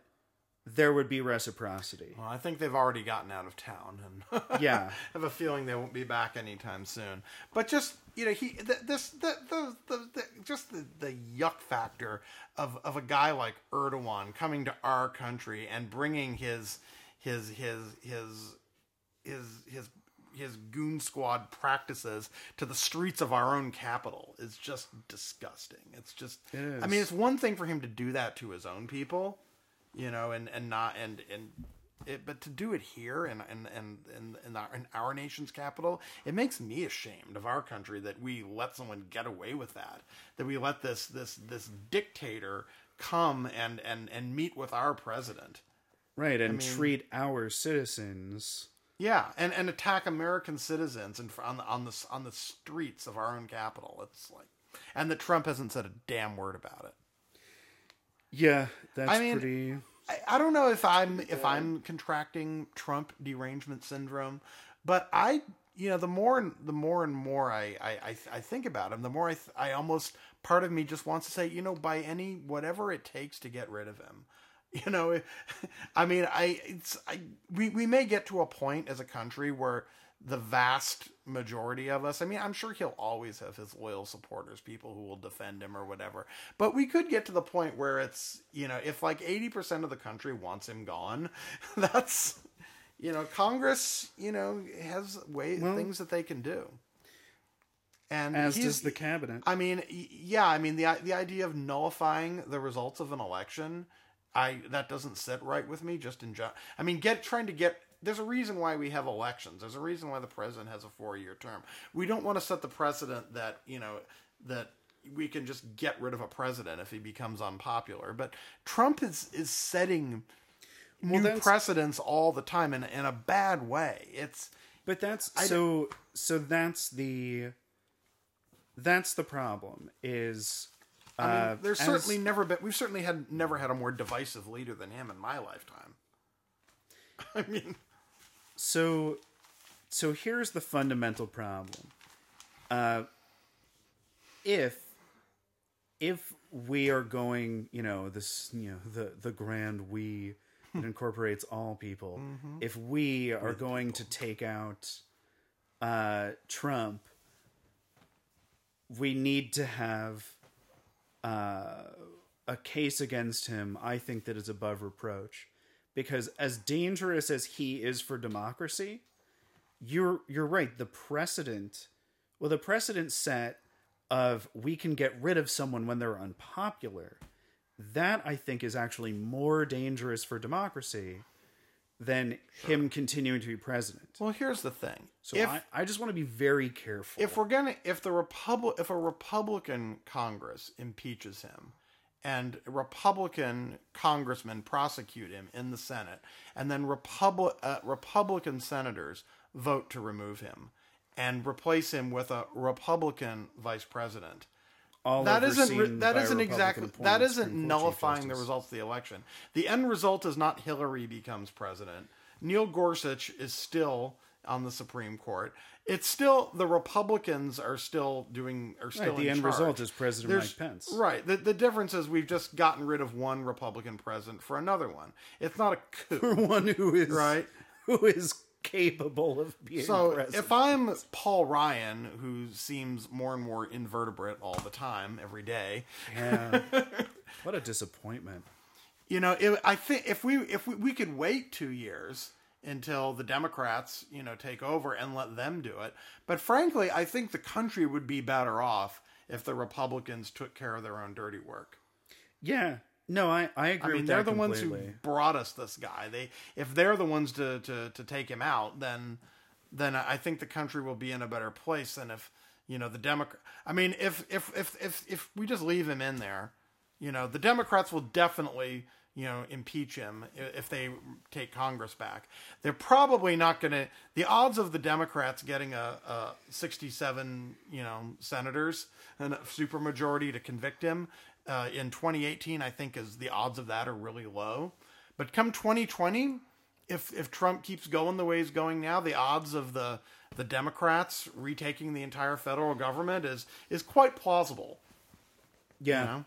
Speaker 3: there would be reciprocity.
Speaker 1: Well, I think they've already gotten out of town, and
Speaker 3: Yeah.
Speaker 1: I have a feeling they won't be back anytime soon. But just you know, he th- this the the, the, the just the, the yuck factor of of a guy like Erdogan coming to our country and bringing his his his his his his his goon squad practices to the streets of our own capital is just disgusting. It's just
Speaker 3: It.
Speaker 1: I mean, it's one thing for him to do that to his own people, you know, and and not and and it, but to do it here in in in in, in, our, in our nation's capital, it makes me ashamed of our country that we let someone get away with that. That we let this this this dictator come and and and meet with our president.
Speaker 3: Right, and
Speaker 1: mean-
Speaker 3: treat our citizens
Speaker 1: Yeah, and, and attack American citizens and on the on the on the streets of our own capital. It's like, and that Trump hasn't said a damn word about it.
Speaker 3: Yeah, that's
Speaker 1: I mean,
Speaker 3: pretty
Speaker 1: I, I don't know if I'm if I'm contracting Trump derangement syndrome, but I you know the more the more and more I I, I, think about him, the more I th- I almost part of me just wants to say you know by any whatever it takes to get rid of him. You know, I mean, I it's I we we may get to a point as a country where the vast majority of us. I mean, I'm sure he'll always have his loyal supporters, people who will defend him or whatever. But we could get to the point where it's, you know, if like 80% of the country wants him gone, that's, you know, Congress, you know, has way things that they can do. And
Speaker 3: As does the cabinet.
Speaker 1: I mean, yeah, I mean the the idea of nullifying the results of an election, I that doesn't sit right with me. Just in general, I mean, get trying to get. There's a reason why we have elections. There's a reason why the president has a four year term. We don't want to set the precedent that you know that we can just get rid of a president if he becomes unpopular. But Trump is is setting new precedents all the time in in a bad way. It's
Speaker 3: But that's so so that's the that's the problem is
Speaker 1: I mean,
Speaker 3: uh,
Speaker 1: there's
Speaker 3: as-
Speaker 1: certainly never been. We've certainly had never had a more divisive leader than him in my lifetime. I mean,
Speaker 3: so so here's the fundamental problem. Uh if if we are going you know this you know the the grand we that incorporates all people if we are going to take out uh trump we need to have uh a case against him i think that is above reproach because as dangerous as he is for democracy you're you're right. The precedent well the precedent set of we can get rid of someone when they're unpopular that i think is actually more dangerous for democracy than him continuing to be president.
Speaker 1: Well, here's the thing.
Speaker 3: so
Speaker 1: if
Speaker 3: I, I just want to be very careful.
Speaker 1: if we're gonna if the republic if a Republican Congress impeaches him, and Republican congressmen prosecute him in the Senate, and then Republic uh, Republican senators vote to remove him and replace him with a Republican vice president.
Speaker 3: all
Speaker 1: that isn't that isn't exactly that isn't nullifying the results of the election. The end result is not Hillary becomes president. Neil Gorsuch is still on the Supreme Court. It's still the Republicans are still doing are still
Speaker 3: Right, the end
Speaker 1: charge.
Speaker 3: result is President
Speaker 1: There's-
Speaker 3: Mike Pence.
Speaker 1: Right. The the difference is we've just gotten rid of one Republican president for another one. It's not a coup.
Speaker 3: one who is
Speaker 1: Right.
Speaker 3: who is capable of being
Speaker 1: So
Speaker 3: president.
Speaker 1: if I'm Paul Ryan, who seems more and more invertebrate all the time, every day,
Speaker 3: yeah. what a disappointment
Speaker 1: You know, it, I think if we if we, we could wait two years until the Democrats, you know, take over and let them do it. But frankly, I think the country would be better off if the Republicans took care of their own dirty work.
Speaker 3: yeah no i i agree
Speaker 1: I mean, they're the ones who brought us this guy. They if they're the ones to, to, to take him out, then then I think the country will be in a better place than if you know the Democrat. I mean, if if if if if we just leave him in there, you know, the Democrats will definitely you know impeach him if they take Congress back. They're probably not going to. The odds of the Democrats getting a, a sixty-seven you know senators and a supermajority to convict him uh, in 2018, I think is the odds of that are really low. But come 2020, if if Trump keeps going the way he's going now, the odds of the the Democrats retaking the entire federal government is is quite plausible.
Speaker 3: yeah
Speaker 1: You know?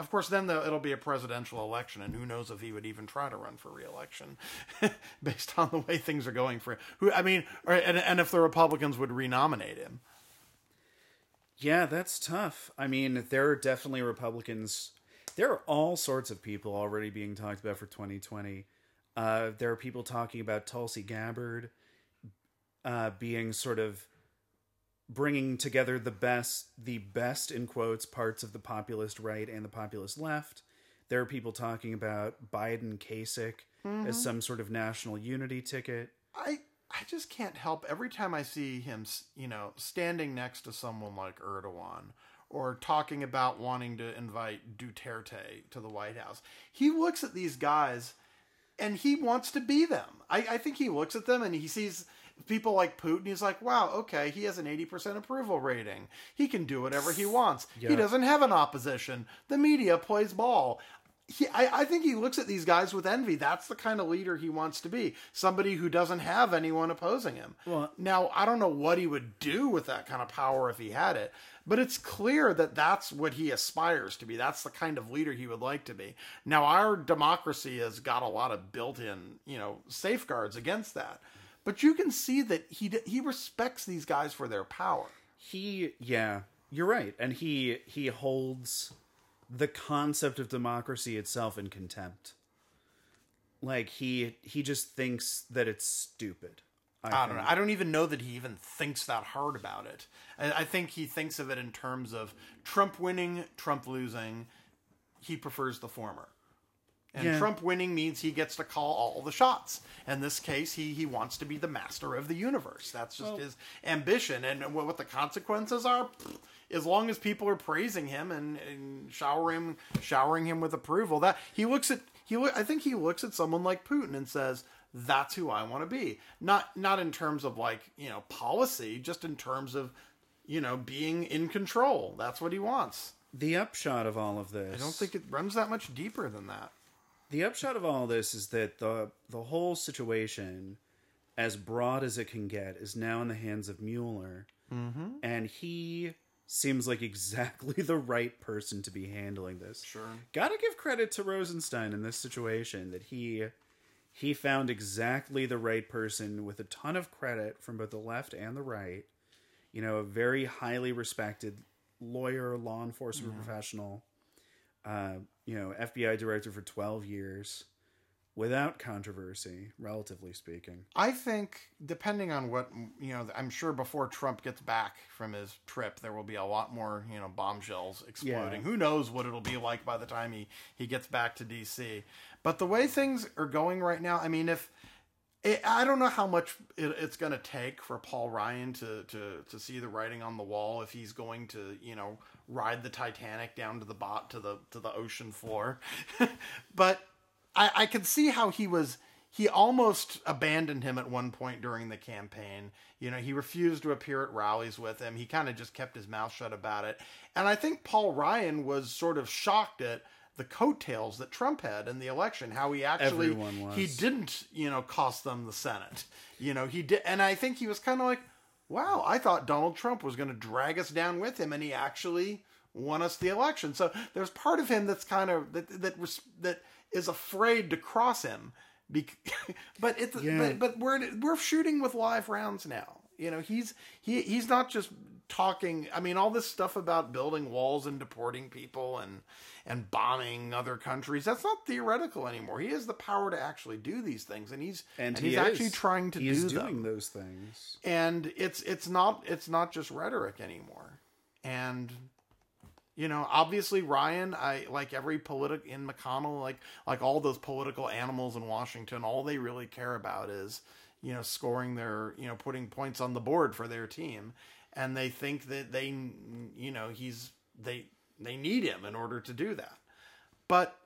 Speaker 1: Of course, then the, it'll be a presidential election, and who knows if he would even try to run for reelection, based on the way things are going for. Him. Who I mean, or, and, and if the Republicans would renominate him.
Speaker 3: Yeah, that's tough. I mean, there are definitely Republicans. There are all sorts of people already being talked about for 2020. Uh, there are people talking about Tulsi Gabbard uh, being sort of bringing together the best, the best in quotes, parts of the populist right and the populist left. There are people talking about Biden Kasich as mm-hmm. some sort of national unity ticket.
Speaker 1: I I just can't help every time I see him, you know, standing next to someone like Erdogan or talking about wanting to invite Duterte to the White House. He looks at these guys and he wants to be them. I, I think he looks at them and he sees people like Putin. He's like, wow, okay, he has an 80% approval rating. He can do whatever he wants. He doesn't have an opposition. The media plays ball. He, I, I think he looks at these guys with envy. That's the kind of leader he wants to be. Somebody who doesn't have anyone opposing him.
Speaker 3: Well-
Speaker 1: now, I don't know what he would do with that kind of power if he had it, but it's clear that that's what he aspires to be. That's the kind of leader he would like to be. Now, our democracy has got a lot of built in, you know, safeguards against that. But you can see that he he respects these guys for their power.
Speaker 3: he yeah you're right and he he holds the concept of democracy itself in contempt like he he just thinks that it's stupid
Speaker 1: I don't know. I don't even know that he even thinks that hard about it. I, I think he thinks of it in terms of Trump winning, Trump losing. He prefers the former. And
Speaker 3: Yeah.
Speaker 1: Trump winning means he gets to call all the shots. In this case, he he wants to be the master of the universe. That's just
Speaker 3: Well-
Speaker 1: his ambition. And what, what the consequences are, pfft, as long as people are praising him and, and showering showering him with approval, that he looks at he. I think he looks at someone like Putin and says, "That's who I want to be." Not not in terms of like you know policy, just in terms of you know being in control. That's what he wants.
Speaker 3: the upshot of all of this
Speaker 1: I don't think it runs that much deeper than that.
Speaker 3: The upshot of all this is that the the whole situation as broad as it can get is now in the hands of Mueller. Mm-hmm. and he seems like exactly the right person to be handling this.
Speaker 1: Sure.
Speaker 3: gotta give credit to rosenstein in this situation that he he found exactly the right person with a ton of credit from both the left and the right. You know a very highly respected lawyer law enforcement professional. Uh, you know, FBI director for 12 years without controversy, relatively speaking.
Speaker 1: I think, depending on what you know, I'm sure before Trump gets back from his trip, there will be a lot more you know bombshells exploding.
Speaker 3: Yeah.
Speaker 1: Who knows what it'll be like by the time he he gets back to D.C. But the way things are going right now, I mean, if it, I don't know how much it, it's going to take for Paul Ryan to, to to see the writing on the wall if he's going to you know ride the Titanic down to the bot to the to the ocean floor, but I, I could see how he was he almost abandoned him at one point during the campaign. You know, he refused to appear at rallies with him. He kind of just kept his mouth shut about it. And I think Paul Ryan was sort of shocked at the coattails that Trump had in the election, how he actually he didn't, you know, cost them the Senate. You know, he did and I think he was kind of like, "Wow, I thought Donald Trump was going to drag us down with him and he actually won us the election." So there's part of him that's kind of that that was that is afraid to cross him. Bec- but it's
Speaker 3: Yeah.
Speaker 1: but, but we're we're shooting with live rounds now. You know, he's he he's not just talking. I mean, all this stuff about building walls and deporting people and and bombing other countries. That's not theoretical anymore. He has the power to actually do these things, and he's
Speaker 3: And,
Speaker 1: he's
Speaker 3: he
Speaker 1: actually
Speaker 3: is.
Speaker 1: trying to
Speaker 3: he
Speaker 1: do
Speaker 3: is doing those things.
Speaker 1: and it's it's not it's not just rhetoric anymore and you know obviously ryan i like every politic in mcconnell like like all those political animals in washington all they really care about is you know scoring their you know putting points on the board for their team and they think that they you know he's they they need him in order to do that. But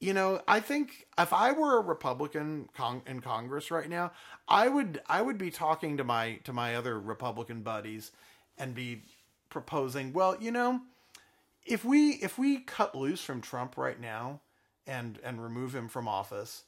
Speaker 1: you know, I think if I were a Republican con- in Congress right now, I would I would be talking to my to my other Republican buddies and be proposing, well, you know, if we if we cut loose from Trump right now and and remove him from office,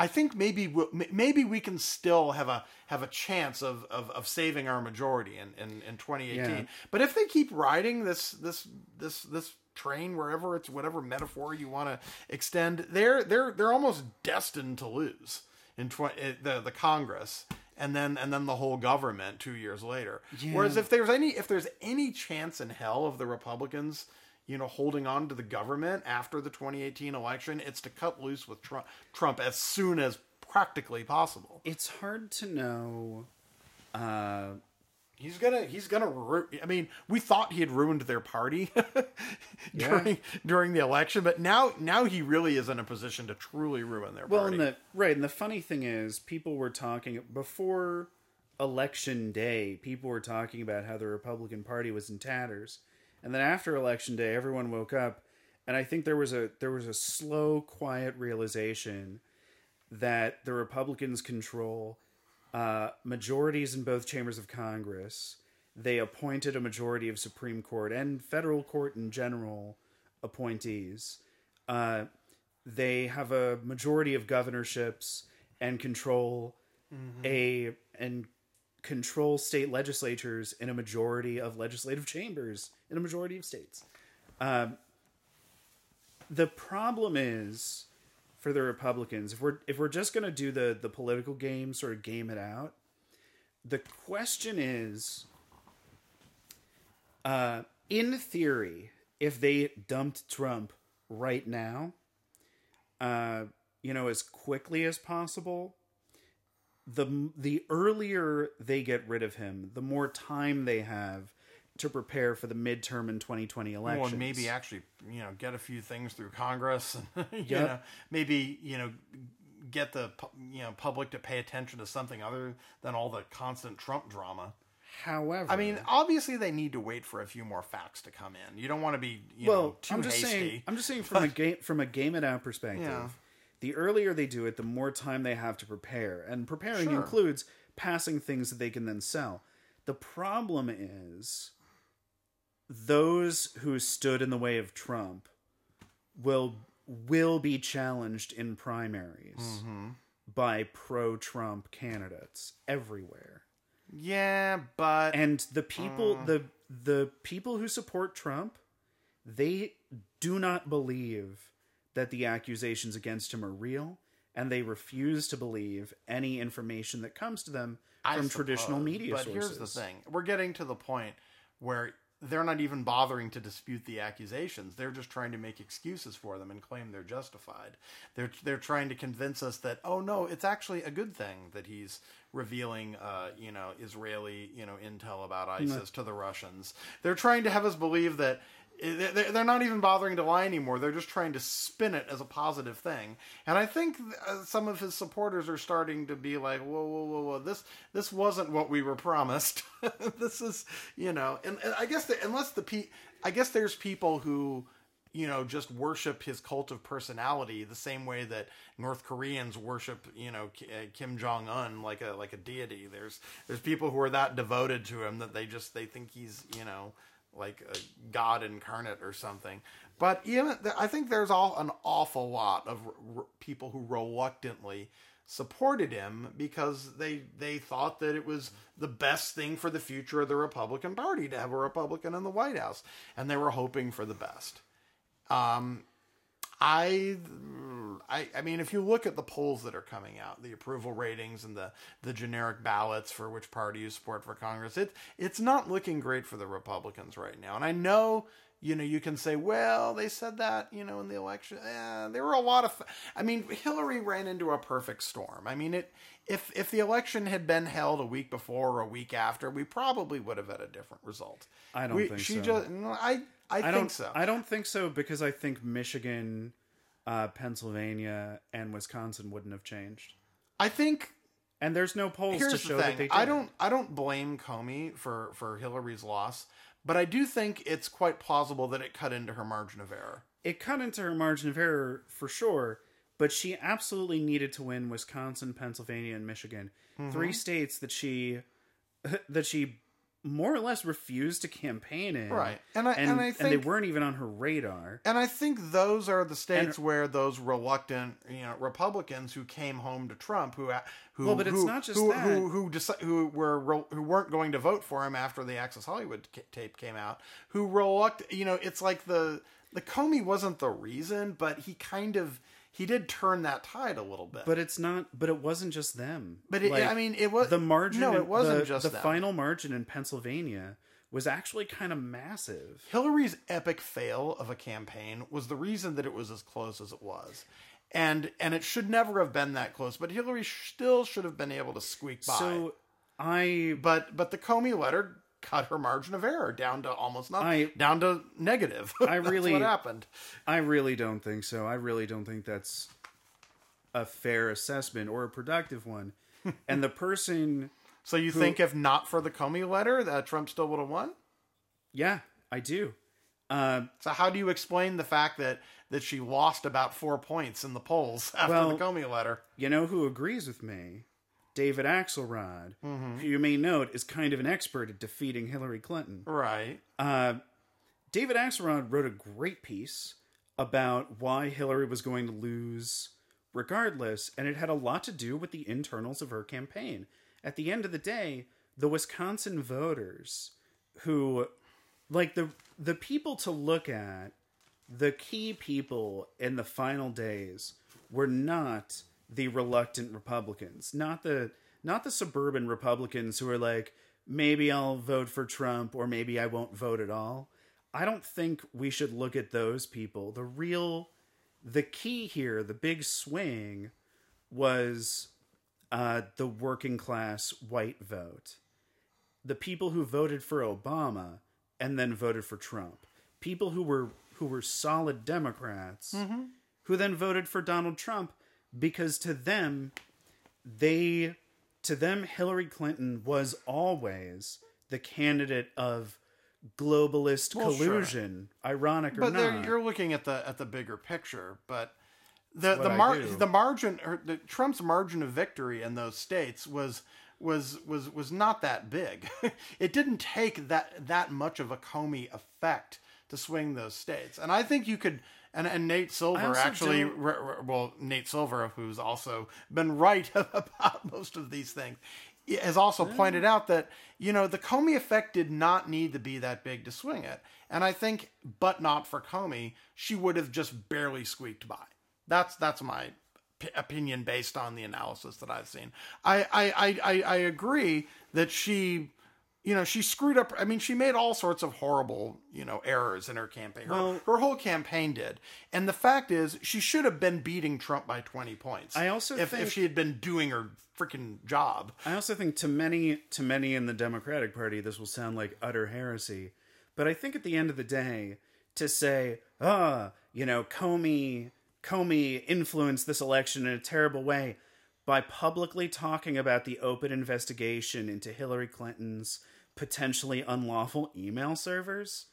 Speaker 1: I think maybe we'll, maybe we can still have a have a chance of of, of saving our majority in, in, in 2018.
Speaker 3: Yeah.
Speaker 1: But if they keep riding this this this this train wherever it's whatever metaphor you want to extend, they're they're they're almost destined to lose in tw- eh, the the Congress and then and then the whole government two years later. Whereas if there's any if there's any chance in hell of the Republicans you know, holding on to the government after the 2018 election, it's to cut loose with Trump, Trump as soon as practically possible.
Speaker 3: It's hard to know. Uh,
Speaker 1: He's gonna, he's gonna. Ru- I mean, we thought he had ruined their party during during the election, but now, now he really is in a position to truly ruin their
Speaker 3: well,
Speaker 1: party.
Speaker 3: and the right, and the funny thing is, people were talking before election day. People were talking about how the Republican Party was in tatters, and then after election day, everyone woke up, and I think there was a there was a slow, quiet realization that the Republicans control uh, majorities in both chambers of Congress. They appointed a majority of Supreme Court and federal court in general appointees. Uh, they have a majority of governorships and control a and control state legislatures in a majority of legislative chambers in a majority of states. Um, the problem is for the Republicans. If we're if we're just going to do the the political game, sort of game it out, the question is, uh, in theory, if they dumped Trump right now, uh, you know, as quickly as possible, the the earlier they get rid of him, the more time they have to prepare for the midterm and 2020 elections.
Speaker 1: Well, and maybe actually, you know, get a few things through Congress, and you
Speaker 3: Yep.
Speaker 1: know, maybe you know, get the you know public to pay attention to something other than all the constant Trump drama.
Speaker 3: However,
Speaker 1: I mean, obviously, they need to wait for a few more facts to come in. You don't want to be, you
Speaker 3: well,
Speaker 1: know, too
Speaker 3: I'm just
Speaker 1: hasty.
Speaker 3: saying. I'm just saying from a game from a game it out perspective.
Speaker 1: Yeah.
Speaker 3: The earlier they do it, the more time they have to prepare, and preparing
Speaker 1: Sure.
Speaker 3: includes passing things that they can then sell. The problem is those who stood in the way of Trump will will be challenged in primaries
Speaker 1: Mm-hmm.
Speaker 3: by pro-Trump candidates everywhere.
Speaker 1: yeah, but
Speaker 3: and the people
Speaker 1: Mm.
Speaker 3: the the people who support Trump they do not believe that the accusations against him are real and they refuse to believe any information that comes to them
Speaker 1: I
Speaker 3: from traditional
Speaker 1: suppose,
Speaker 3: media
Speaker 1: but
Speaker 3: sources.
Speaker 1: here's the thing: we're getting to the point where they're not even bothering to dispute the accusations. They're just trying to make excuses for them and claim they're justified. They're they're trying to convince us that oh no, it's actually a good thing that he's revealing uh, you know Israeli you know intel about ISIS to the Russians. They're trying to have us believe that. They- They're not even bothering to lie anymore. They're just trying to spin it as a positive thing. And I think uh, some of his supporters are starting to be like, "Whoa, whoa, whoa, whoa! This this wasn't what we were promised. this is, you know." And, and I guess the, unless the pe, I guess there's people who, you know, just worship his cult of personality the same way that North Koreans worship, you know, uh, Kim Jong Un like a like a deity. There's there's people who are that devoted to him that they just they think he's, you know like a god incarnate or something. But even I think there's all an awful lot of people who reluctantly supported him because they they thought that it was the best thing for the future of the Republican Party to have a Republican in the White House, and they were hoping for the best. Um, I, I, I mean, if you look at the polls that are coming out, the approval ratings and the, the generic ballots for which party you support for Congress, it it's not looking great for the Republicans right now. And I know, you know, you can say, well, they said that, you know, in the election. Eh, there were a lot of. I mean, Hillary ran into a perfect storm. I mean, it if if the election had been held a week before or a week after, we probably would have had a different result.
Speaker 3: I don't
Speaker 1: We-
Speaker 3: think
Speaker 1: she
Speaker 3: so.
Speaker 1: just. I I,
Speaker 3: I
Speaker 1: think
Speaker 3: don't
Speaker 1: so.
Speaker 3: I don't think so because I think Michigan, uh, Pennsylvania, and Wisconsin wouldn't have changed.
Speaker 1: I think
Speaker 3: And there's no polls
Speaker 1: here's
Speaker 3: to show
Speaker 1: the
Speaker 3: that they did.
Speaker 1: I don't I don't blame Comey for for Hillary's loss, but I do think it's quite plausible that it cut into her margin of error.
Speaker 3: it cut into her margin of error for sure, but she absolutely needed to win Wisconsin, Pennsylvania, and Michigan.
Speaker 1: Mm-hmm.
Speaker 3: Three states that she that she more or less refused to campaign in.
Speaker 1: Right. And I-
Speaker 3: and,
Speaker 1: and I
Speaker 3: they weren't even on her radar.
Speaker 1: And I think those are the states where those reluctant, you know, Republicans who came home to Trump, who who
Speaker 3: Well, but it's
Speaker 1: who,
Speaker 3: not just
Speaker 1: who,
Speaker 3: that.
Speaker 1: who who, deci- who were who weren't going to vote for him after the Access Hollywood tape came out, who reluctant, you know, it's like the the Comey wasn't the reason, but he kind of he did turn that tide a little bit.
Speaker 3: But it's not. But it wasn't just them.
Speaker 1: But it- I mean, it was-
Speaker 3: the margin.
Speaker 1: no, it wasn't
Speaker 3: the,
Speaker 1: just
Speaker 3: the
Speaker 1: them.
Speaker 3: final margin in Pennsylvania was actually kind of massive.
Speaker 1: Hillary's epic fail of a campaign was the reason that it was as close as it was. And and it should never have been that close, but Hillary still should have been able to squeak by.
Speaker 3: So I
Speaker 1: but but the Comey letter cut her margin of error down to almost nothing,
Speaker 3: I-
Speaker 1: down to negative.
Speaker 3: I really-
Speaker 1: what happened.
Speaker 3: I really don't think so. I really don't think that's a fair assessment or a productive one. and the person,
Speaker 1: So you think if not for the Comey letter, that Trump still would have won?
Speaker 3: yeah, I do. Uh,
Speaker 1: So how do you explain the fact that that she lost about four points in the polls after
Speaker 3: Well-
Speaker 1: the Comey letter?
Speaker 3: you know who agrees with me? David Axelrod,
Speaker 1: Mm-hmm.
Speaker 3: who you may note is kind of an expert at defeating Hillary Clinton.
Speaker 1: Right.
Speaker 3: Uh, David Axelrod wrote a great piece about why Hillary was going to lose regardless, and it had a lot to do with the internals of her campaign. At the end of the day, the Wisconsin voters who like the the people to look at, the key people in the final days were not the reluctant Republicans, not the not the suburban Republicans who are like, maybe I'll vote for Trump or maybe I won't vote at all. I don't think we should look at those people. The real the key here, the big swing was uh, the working class white vote. The people who voted for Obama and then voted for Trump. People who were who were solid Democrats who then voted for Donald Trump because to them they to them Hillary Clinton was always the candidate of globalist
Speaker 1: Well, sure.
Speaker 3: collusion, ironic or
Speaker 1: But
Speaker 3: not.
Speaker 1: you're looking at the at the bigger picture. But the the mar- the margin or the Trump's margin of victory in those states was was was was not that big. it didn't take that that much of a Comey effect to swing those states. And I think you could. And, and Nate Silver actually,
Speaker 3: don't-
Speaker 1: re- re- well, Nate Silver, who's also been right about most of these things, has also pointed out that you know the Comey effect did not need to be that big to swing it, and I think, but not for Comey, she would have just barely squeaked by. That's that's my p- opinion based on the analysis that I've seen. I I I, I agree that she. You know, she screwed up. I mean, she made all sorts of horrible, you know, errors in her campaign. Her,
Speaker 3: Well-
Speaker 1: her whole campaign did. And the fact is, she should have been beating Trump by 20 points.
Speaker 3: I also
Speaker 1: if,
Speaker 3: think-
Speaker 1: if she had been doing her freaking job.
Speaker 3: I also think to many to many in the Democratic Party this will sound like utter heresy, but I think at the end of the day to say, "Ah, you know, Comey Comey influenced this election in a terrible way by publicly talking about the open investigation into Hillary Clinton's potentially unlawful email servers."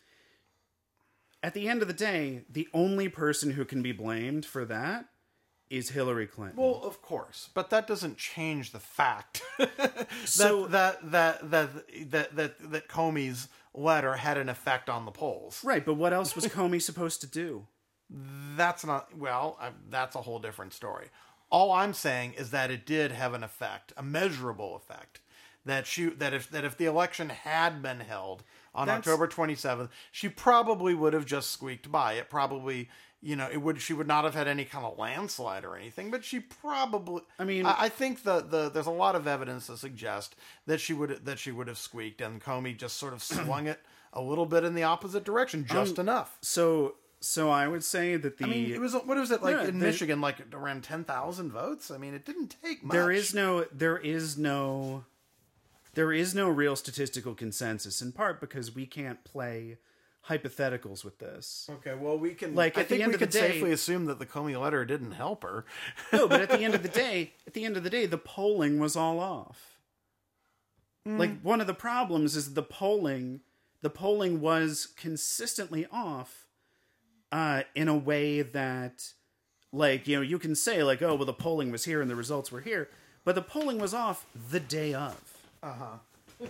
Speaker 3: At the end of the day, the only person who can be blamed for that is Hillary Clinton.
Speaker 1: Well, of course, but that doesn't change the fact that,
Speaker 3: So-
Speaker 1: that, that that that that that Comey's letter had an effect on the polls.
Speaker 3: right, but what else was Comey supposed to do?
Speaker 1: That's not well. I, that's a whole different story. All I'm saying is that it did have an effect, a measurable effect. That she that if that if the election had been held on
Speaker 3: That's-
Speaker 1: October 27th, she probably would have just squeaked by. It probably, you know, it would she would not have had any kind of landslide or anything, but she probably.
Speaker 3: I mean-
Speaker 1: I, I think the, the there's a lot of evidence to suggest that she would that she would have squeaked, and Comey just sort of swung it a little bit in the opposite direction, um, just enough.
Speaker 3: So, so I would say that the
Speaker 1: I mean, it was what was it like
Speaker 3: Yeah,
Speaker 1: in Michigan? Like around ten thousand votes. I mean, it didn't take much.
Speaker 3: there is no there is no there is no real statistical consensus in part because we can't play hypotheticals with this.
Speaker 1: Okay, well, we can.
Speaker 3: Like,
Speaker 1: I
Speaker 3: at the
Speaker 1: think
Speaker 3: end
Speaker 1: we
Speaker 3: of the
Speaker 1: could
Speaker 3: day-
Speaker 1: safely assume that the Comey letter didn't help her.
Speaker 3: No, but at the end of the day, at the end of the day, the polling was all off. Like one of the problems is the polling the polling was consistently off uh in a way that like you know you can say like oh well the polling was here and the results were here but the polling was off the day of Uh-huh.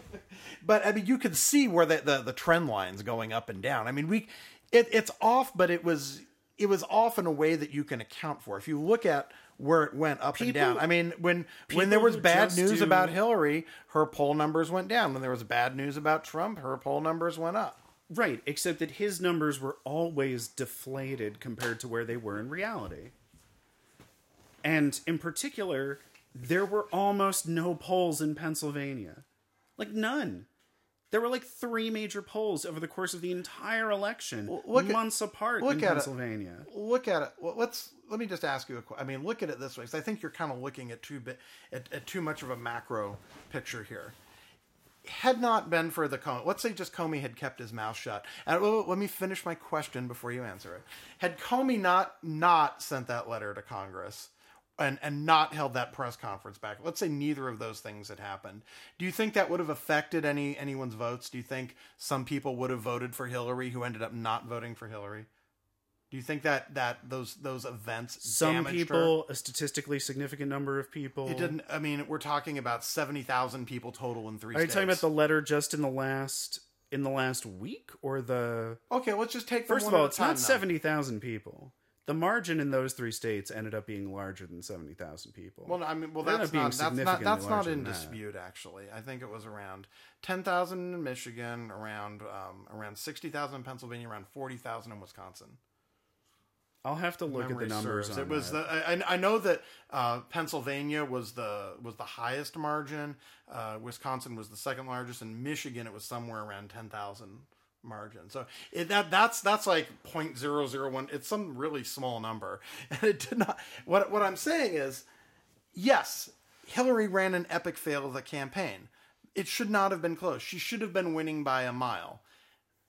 Speaker 1: But I mean, you could see where the, the the trend lines going up and down. I mean, we it, it's off, but it was it was off in a way that you can account for. If you look at where it went up and down. I mean, when when there was bad news
Speaker 3: do-
Speaker 1: about Hillary, her poll numbers went down. When there was bad news about Trump, her poll numbers went up.
Speaker 3: right except that his numbers were always deflated compared to where they were in reality and in particular there were almost no polls in Pennsylvania like none there were like three major polls over the course of the entire election
Speaker 1: look at-
Speaker 3: months apart
Speaker 1: look
Speaker 3: in
Speaker 1: at it.
Speaker 3: Pennsylvania
Speaker 1: look at it. Well, let's let me just ask you a question. I mean, look at it this way, because I think you're kind of looking at too bit at, at too much of a macro picture here. Had not been for the Comey, let's say just Comey had kept his mouth shut. And let me finish my question before you answer it. Had Comey not not sent that letter to Congress. And, and not held that press conference back. Let's say neither of those things had happened. Do you think that would have affected any anyone's votes? Do you think some people would have voted for Hillary who ended up not voting for Hillary? Do you think that that those those events
Speaker 3: some people a statistically significant number of people?
Speaker 1: It didn't. I mean, we're talking about seventy thousand people total in three.
Speaker 3: are you talking about the letter just in the last in the last week or the
Speaker 1: Okay, let's just take.
Speaker 3: First of all, it's not seventy thousand people. The margin in those three states ended up being larger than seventy thousand people.
Speaker 1: Well, I mean, well, that's not that's not that's not in
Speaker 3: than that.
Speaker 1: dispute. Actually, I think it was around ten thousand in Michigan, around um, around sixty thousand in Pennsylvania, around forty thousand in Wisconsin.
Speaker 3: I'll have to look at the numbers.
Speaker 1: it was
Speaker 3: that.
Speaker 1: the I, I know that uh, Pennsylvania was the was the highest margin. Uh, Wisconsin was the second largest, and Michigan it was somewhere around ten thousand margin. So it, that that's that's like 0.001. It's some really small number, and it did not. What what I'm saying is, yes, Hillary ran an epic fail of the campaign. It should not have been close. She should have been winning by a mile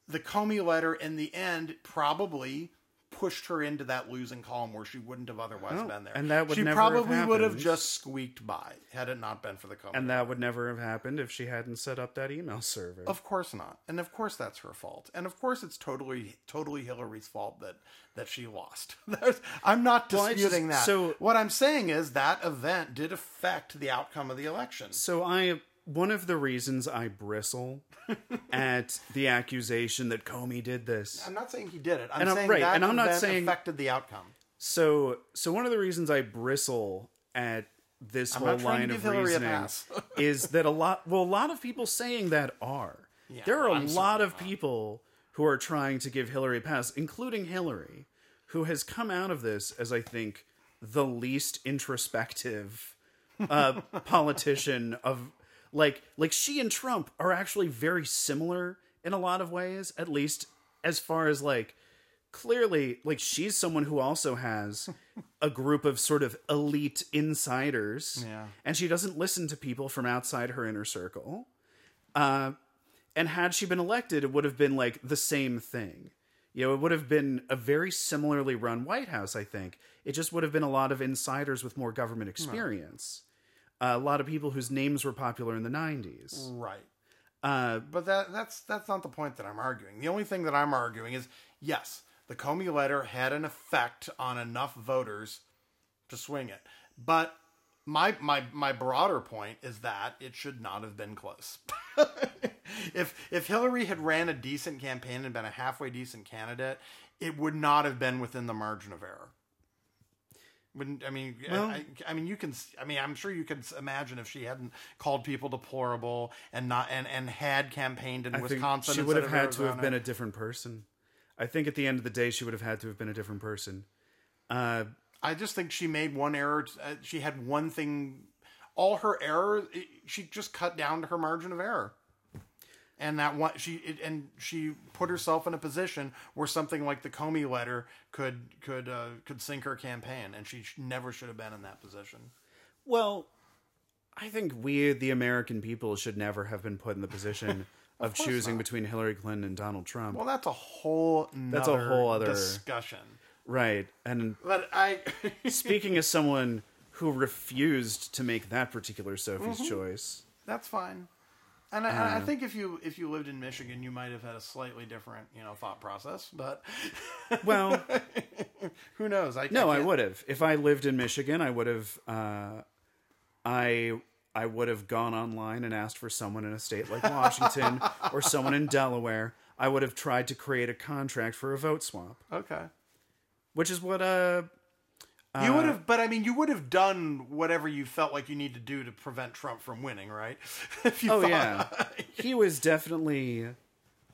Speaker 1: the Comey letter in the end probably pushed her into that losing column where she wouldn't have otherwise
Speaker 3: Oh,
Speaker 1: been there.
Speaker 3: and that would
Speaker 1: she
Speaker 3: never have
Speaker 1: probably would have just squeaked by had it not been for the Comey.
Speaker 3: and that would never have happened if she hadn't set up that email server.
Speaker 1: of course not, and of course that's her fault, and of course it's totally totally Hillary's fault that that she lost. I'm not
Speaker 3: Well, just-
Speaker 1: disputing that.
Speaker 3: so-
Speaker 1: what I'm saying is that event did affect the outcome of the election.
Speaker 3: So I one of the reasons I bristle at the accusation that Comey did this.
Speaker 1: I'm not saying he did it. I'm
Speaker 3: And I'm-
Speaker 1: saying
Speaker 3: right,
Speaker 1: that
Speaker 3: and I'm not saying-
Speaker 1: affected the outcome.
Speaker 3: So so one of the reasons I bristle at this
Speaker 1: I'm
Speaker 3: whole line of
Speaker 1: Hillary
Speaker 3: reasoning is that a lot well a lot of people saying that are. there are a
Speaker 1: I'm
Speaker 3: lot of people who are trying to give Hillary a pass, including Hillary, who has come out of this as I think the least introspective uh, politician of like like she and Trump are actually very similar in a lot of ways, at least as far as like clearly like she's someone who also has a group of sort of elite insiders
Speaker 1: Yeah.
Speaker 3: and she doesn't listen to people from outside her inner circle. Uh, and had she been elected it would have been like the same thing. You know it would have been a very similarly run white house i think. It just would have been a lot of insiders with more government experience a lot of people whose names were popular in the 90s
Speaker 1: Right.
Speaker 3: uh,
Speaker 1: But that that's that's not the point that I'm arguing. The only thing that I'm arguing is yes, the Comey letter had an effect on enough voters to swing it. But my my my broader point is that it should not have been close. if if Hillary had ran a decent campaign and been a halfway decent candidate, it would not have been within the margin of error. Wouldn't I mean?
Speaker 3: Well-
Speaker 1: I, I mean, you can. I mean, I'm sure you could imagine if she hadn't called people deplorable and not and and had campaigned in
Speaker 3: I
Speaker 1: Wisconsin.
Speaker 3: she would have had to have been a different person i think at the end of the day she would have had to have been a different person uh,
Speaker 1: I just think she made one error. Uh, she had one thing. All her errors, it- she just cut down to her margin of error, and that one she it, and she put herself in a position where something like the Comey letter could could uh, could sink her campaign, and she sh- never should have been in that position.
Speaker 3: Well, I think we, the American people, should never have been put in the position of,
Speaker 1: course
Speaker 3: choosing
Speaker 1: not.
Speaker 3: between Hillary Clinton and Donald Trump.
Speaker 1: Well, that's a whole
Speaker 3: That's a whole other-
Speaker 1: discussion.
Speaker 3: right. And
Speaker 1: But I,
Speaker 3: speaking as someone who refused to make that particular Sophie's
Speaker 1: Mm-hmm.
Speaker 3: choice,
Speaker 1: that's fine. And I, and I think if you if you lived in Michigan, you might have had a slightly different you know thought process. But
Speaker 3: well,
Speaker 1: who knows? I,
Speaker 3: no, I
Speaker 1: can't-
Speaker 3: would have. If I lived in Michigan, I would have. Uh, I I would have gone online and asked for someone in a state like Washington or someone in Delaware. I would have tried to create a contract for a vote swap,
Speaker 1: Okay.
Speaker 3: which is what uh
Speaker 1: You would have, but I mean, you would have done whatever you felt like you need to do to prevent Trump from winning, right? if you
Speaker 3: Oh
Speaker 1: thought-
Speaker 3: yeah, he was definitely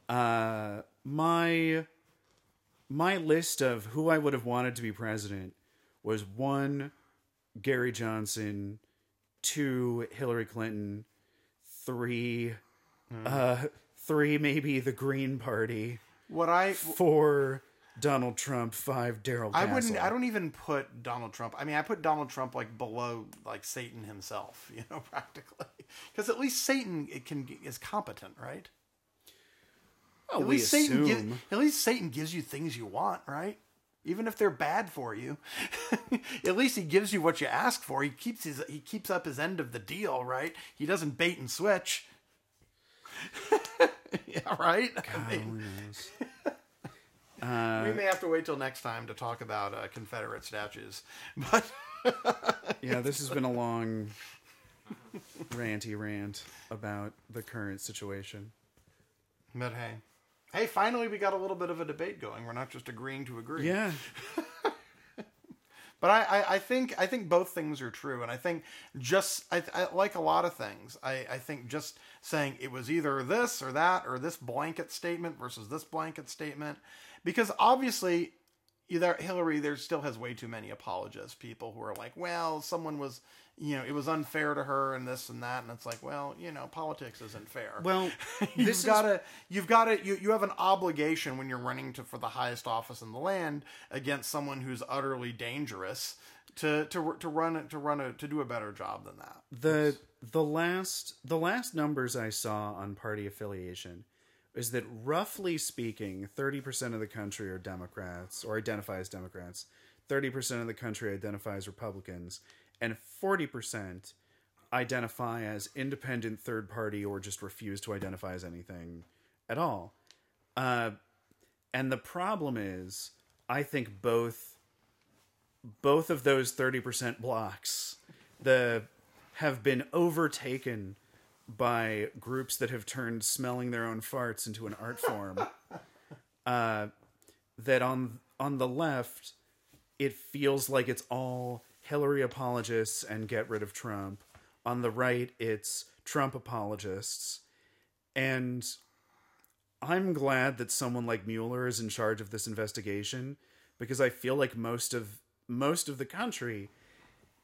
Speaker 3: uh, my my list of who I would have wanted to be president was one Gary Johnson, two Hillary Clinton, three uh, three maybe the Green Party,
Speaker 1: What I
Speaker 3: four Donald Trump, five Daryl.
Speaker 1: I wouldn't. I don't even put Donald Trump. I mean, I put Donald Trump like below like Satan himself. You know, practically, because at least Satan it can is competent, right?
Speaker 3: Oh,
Speaker 1: At
Speaker 3: we
Speaker 1: least Satan.
Speaker 3: assume.
Speaker 1: Gi- at least Satan gives you things you want, right? Even if they're bad for you, at least he gives you what you ask for. He keeps his he keeps up his end of the deal, right? He doesn't bait and switch. yeah, right. I mean?
Speaker 3: Uh,
Speaker 1: we may have to wait till next time to talk about uh, Confederate statues, but
Speaker 3: Yeah, this has been a long ranty rant about the current situation.
Speaker 1: but hey, hey, finally we got a little bit of a debate going. We're not just agreeing to agree.
Speaker 3: Yeah,
Speaker 1: But I, I, I think I think both things are true, and I think just I, I like a lot of things. I, I think just saying it was either this or that or this blanket statement versus this blanket statement, because obviously, either Hillary there still has way too many apologists, people who are like, well, someone was, you know, it was unfair to her and this and that, and it's like, well, you know, politics isn't fair.
Speaker 3: Well,
Speaker 1: you've
Speaker 3: this is-
Speaker 1: got to, you've got to, you, you have an obligation when you're running to for the highest office in the land against someone who's utterly dangerous to to to run to run a to do a better job than that.
Speaker 3: the the last the last numbers I saw on party affiliation is that roughly speaking, thirty percent of the country are Democrats or identify as Democrats, thirty percent of the country identify as Republicans, and forty percent identify as independent third party or just refuse to identify as anything at all. Uh, and the problem is, I think both both of those 30% blocks the have been overtaken by groups that have turned smelling their own farts into an art form uh, that on on the left it feels like it's all Hillary apologists and get rid of Trump. On the right it's Trump apologists. And I'm glad that someone like Mueller is in charge of this investigation because I feel like most of most of the country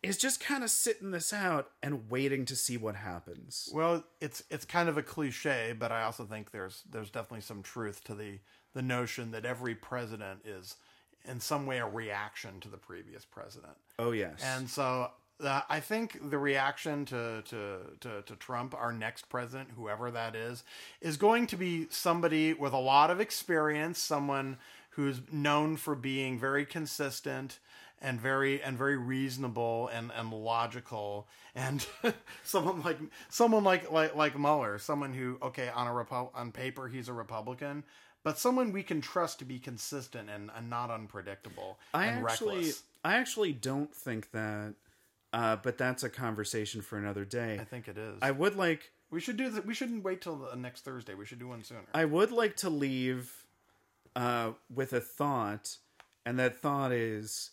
Speaker 3: is just kind of sitting this out and waiting to see what happens.
Speaker 1: Well, it's it's kind of a cliche, but I also think there's there's definitely some truth to the the notion that every president is in some way a reaction to the previous president.
Speaker 3: Oh yes.
Speaker 1: And so uh, I think the reaction to, to, to, to Trump, our next president, whoever that is, is going to be somebody with a lot of experience, someone who's known for being very consistent and very and very reasonable and, and logical and someone like someone like like like Mueller, someone who okay on a Repo- on paper he's a Republican, but someone we can trust to be consistent and, and not unpredictable
Speaker 3: I
Speaker 1: and
Speaker 3: actually
Speaker 1: reckless.
Speaker 3: I actually don't think that uh, but that's a conversation for another day.
Speaker 1: I think it is.
Speaker 3: I would like
Speaker 1: We should do. Th- we shouldn't wait till the next Thursday. We should do one sooner.
Speaker 3: I would like to leave uh, with a thought, and that thought is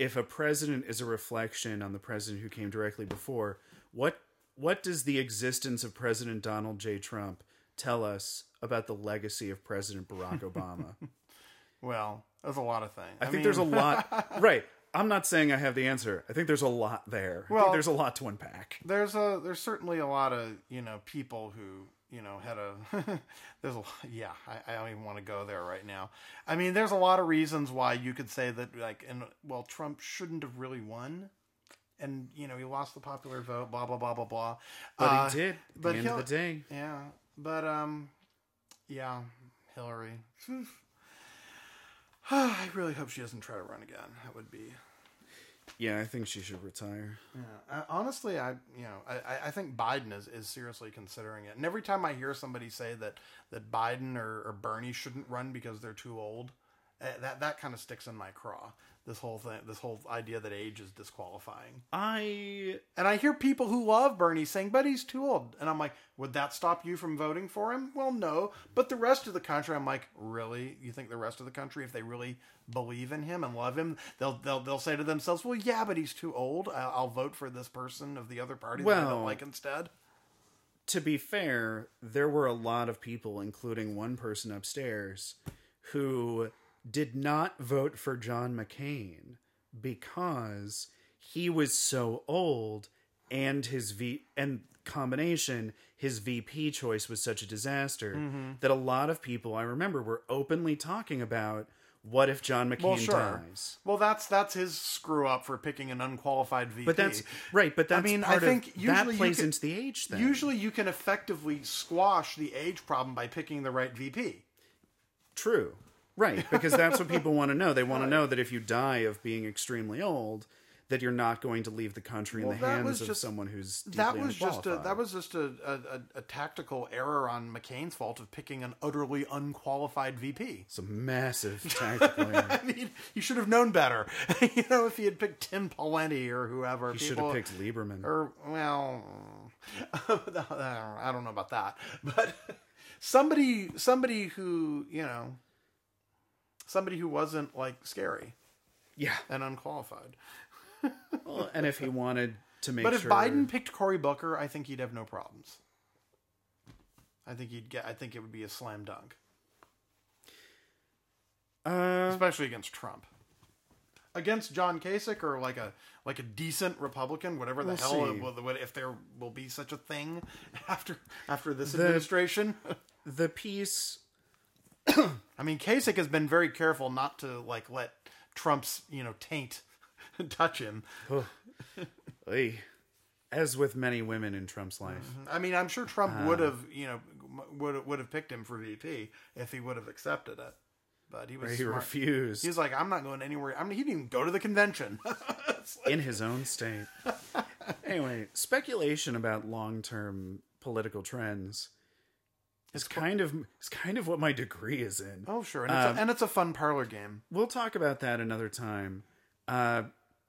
Speaker 3: if a president is a reflection on the president who came directly before, what what does the existence of President Donald J. Trump tell us about the legacy of President Barack Obama?
Speaker 1: well, there's a lot of things.
Speaker 3: I, think there's a lot. right. I'm not saying I have the answer. I think there's a lot there. I
Speaker 1: Well-
Speaker 3: think there's a lot to unpack.
Speaker 1: there's a there's certainly a lot of you know people who you know had a there's a yeah I, I don't even want to go there right now. I mean, there's a lot of reasons why you could say that like and well Trump shouldn't have really won. And you know he lost the popular vote, blah blah blah blah blah.
Speaker 3: But
Speaker 1: Uh,
Speaker 3: he did. At
Speaker 1: but
Speaker 3: the end of the day,
Speaker 1: Yeah, but um, yeah, Hillary. I really hope she doesn't try to run again. That would be.
Speaker 3: Yeah, I think she should retire.
Speaker 1: Yeah, I, honestly, I you know I, I- think Biden is, is seriously considering it. And every time I hear somebody say that that Biden or, or Bernie shouldn't run because they're too old, eh, that that kind of sticks in my craw. This whole thing, this whole idea that age is disqualifying.
Speaker 3: I
Speaker 1: And I hear people who love Bernie saying, but he's too old. And I'm like, would that stop you from voting for him? Well, no. But the rest of the country, I'm like, really? You think the rest of the country, if they really believe in him and love him, they'll they'll, they'll say to themselves, well, yeah, but he's too old. I'll, I'll vote for this person of the other party that I
Speaker 3: Well-
Speaker 1: don't like instead.
Speaker 3: to be fair, there were a lot of people, including one person upstairs, who did not vote for John McCain because he was so old and his V and combination his VP choice was such a disaster
Speaker 1: Mm-hmm.
Speaker 3: that a lot of people I remember were openly talking about what if John McCain
Speaker 1: Well, sure.
Speaker 3: dies.
Speaker 1: Well, that's that's his screw up for picking an unqualified VP.
Speaker 3: But that's right. But that's
Speaker 1: mean, I think
Speaker 3: of,
Speaker 1: usually
Speaker 3: that plays
Speaker 1: can-
Speaker 3: into the age thing.
Speaker 1: Usually, you can effectively squash the age problem by picking the right VP.
Speaker 3: True. Right, because that's what people want to know. They want to know that if you die of being extremely old, that you're not going to leave the country
Speaker 1: Well,
Speaker 3: in the hands of
Speaker 1: just-
Speaker 3: someone who's
Speaker 1: that was just a that was just a, a, a, tactical error on McCain's fault of picking an utterly unqualified VP.
Speaker 3: It's a massive tactical error.
Speaker 1: I mean, he should have known better. you know, if he had picked Tim Pawlenty or whoever,
Speaker 3: He should have picked Lieberman.
Speaker 1: Or well, I don't know about that, but somebody somebody who you know somebody who wasn't like scary
Speaker 3: yeah.
Speaker 1: and unqualified.
Speaker 3: Well, and if he wanted to make
Speaker 1: But if
Speaker 3: sure,
Speaker 1: Biden picked Cory Booker, I think he'd have no problems. I think he'd get. I think it would be a slam dunk,
Speaker 3: uh,
Speaker 1: especially against Trump. against John Kasich or like a like a decent Republican, whatever the
Speaker 3: We'll
Speaker 1: hell it will, if there will be such a thing after after this
Speaker 3: The-
Speaker 1: administration.
Speaker 3: The piece
Speaker 1: I mean, Kasich has been very careful not to like let Trump's you know taint touch him.
Speaker 3: As with many women in Trump's life.
Speaker 1: I mean, I'm sure Trump
Speaker 3: Uh.
Speaker 1: would have you know would would have picked him for VP if he would have accepted it, but he was
Speaker 3: He
Speaker 1: smart.
Speaker 3: refused
Speaker 1: He's like, I'm not going anywhere. I mean, he didn't even go to the convention.
Speaker 3: in his own state. anyway, speculation about long-term political trends is kind of it's kind of what my degree is in.
Speaker 1: oh, sure, and it's,
Speaker 3: Um,
Speaker 1: a, and it's a fun parlor game.
Speaker 3: We'll talk about that another time. Uh,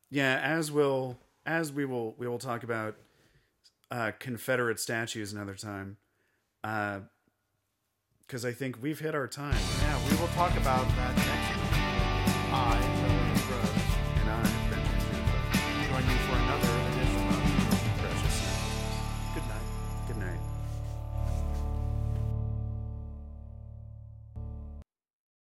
Speaker 3: yeah, as will as we will we will talk about uh, Confederate statues another time. Because I think we've hit our time.
Speaker 1: Yeah, we will talk about that next. I,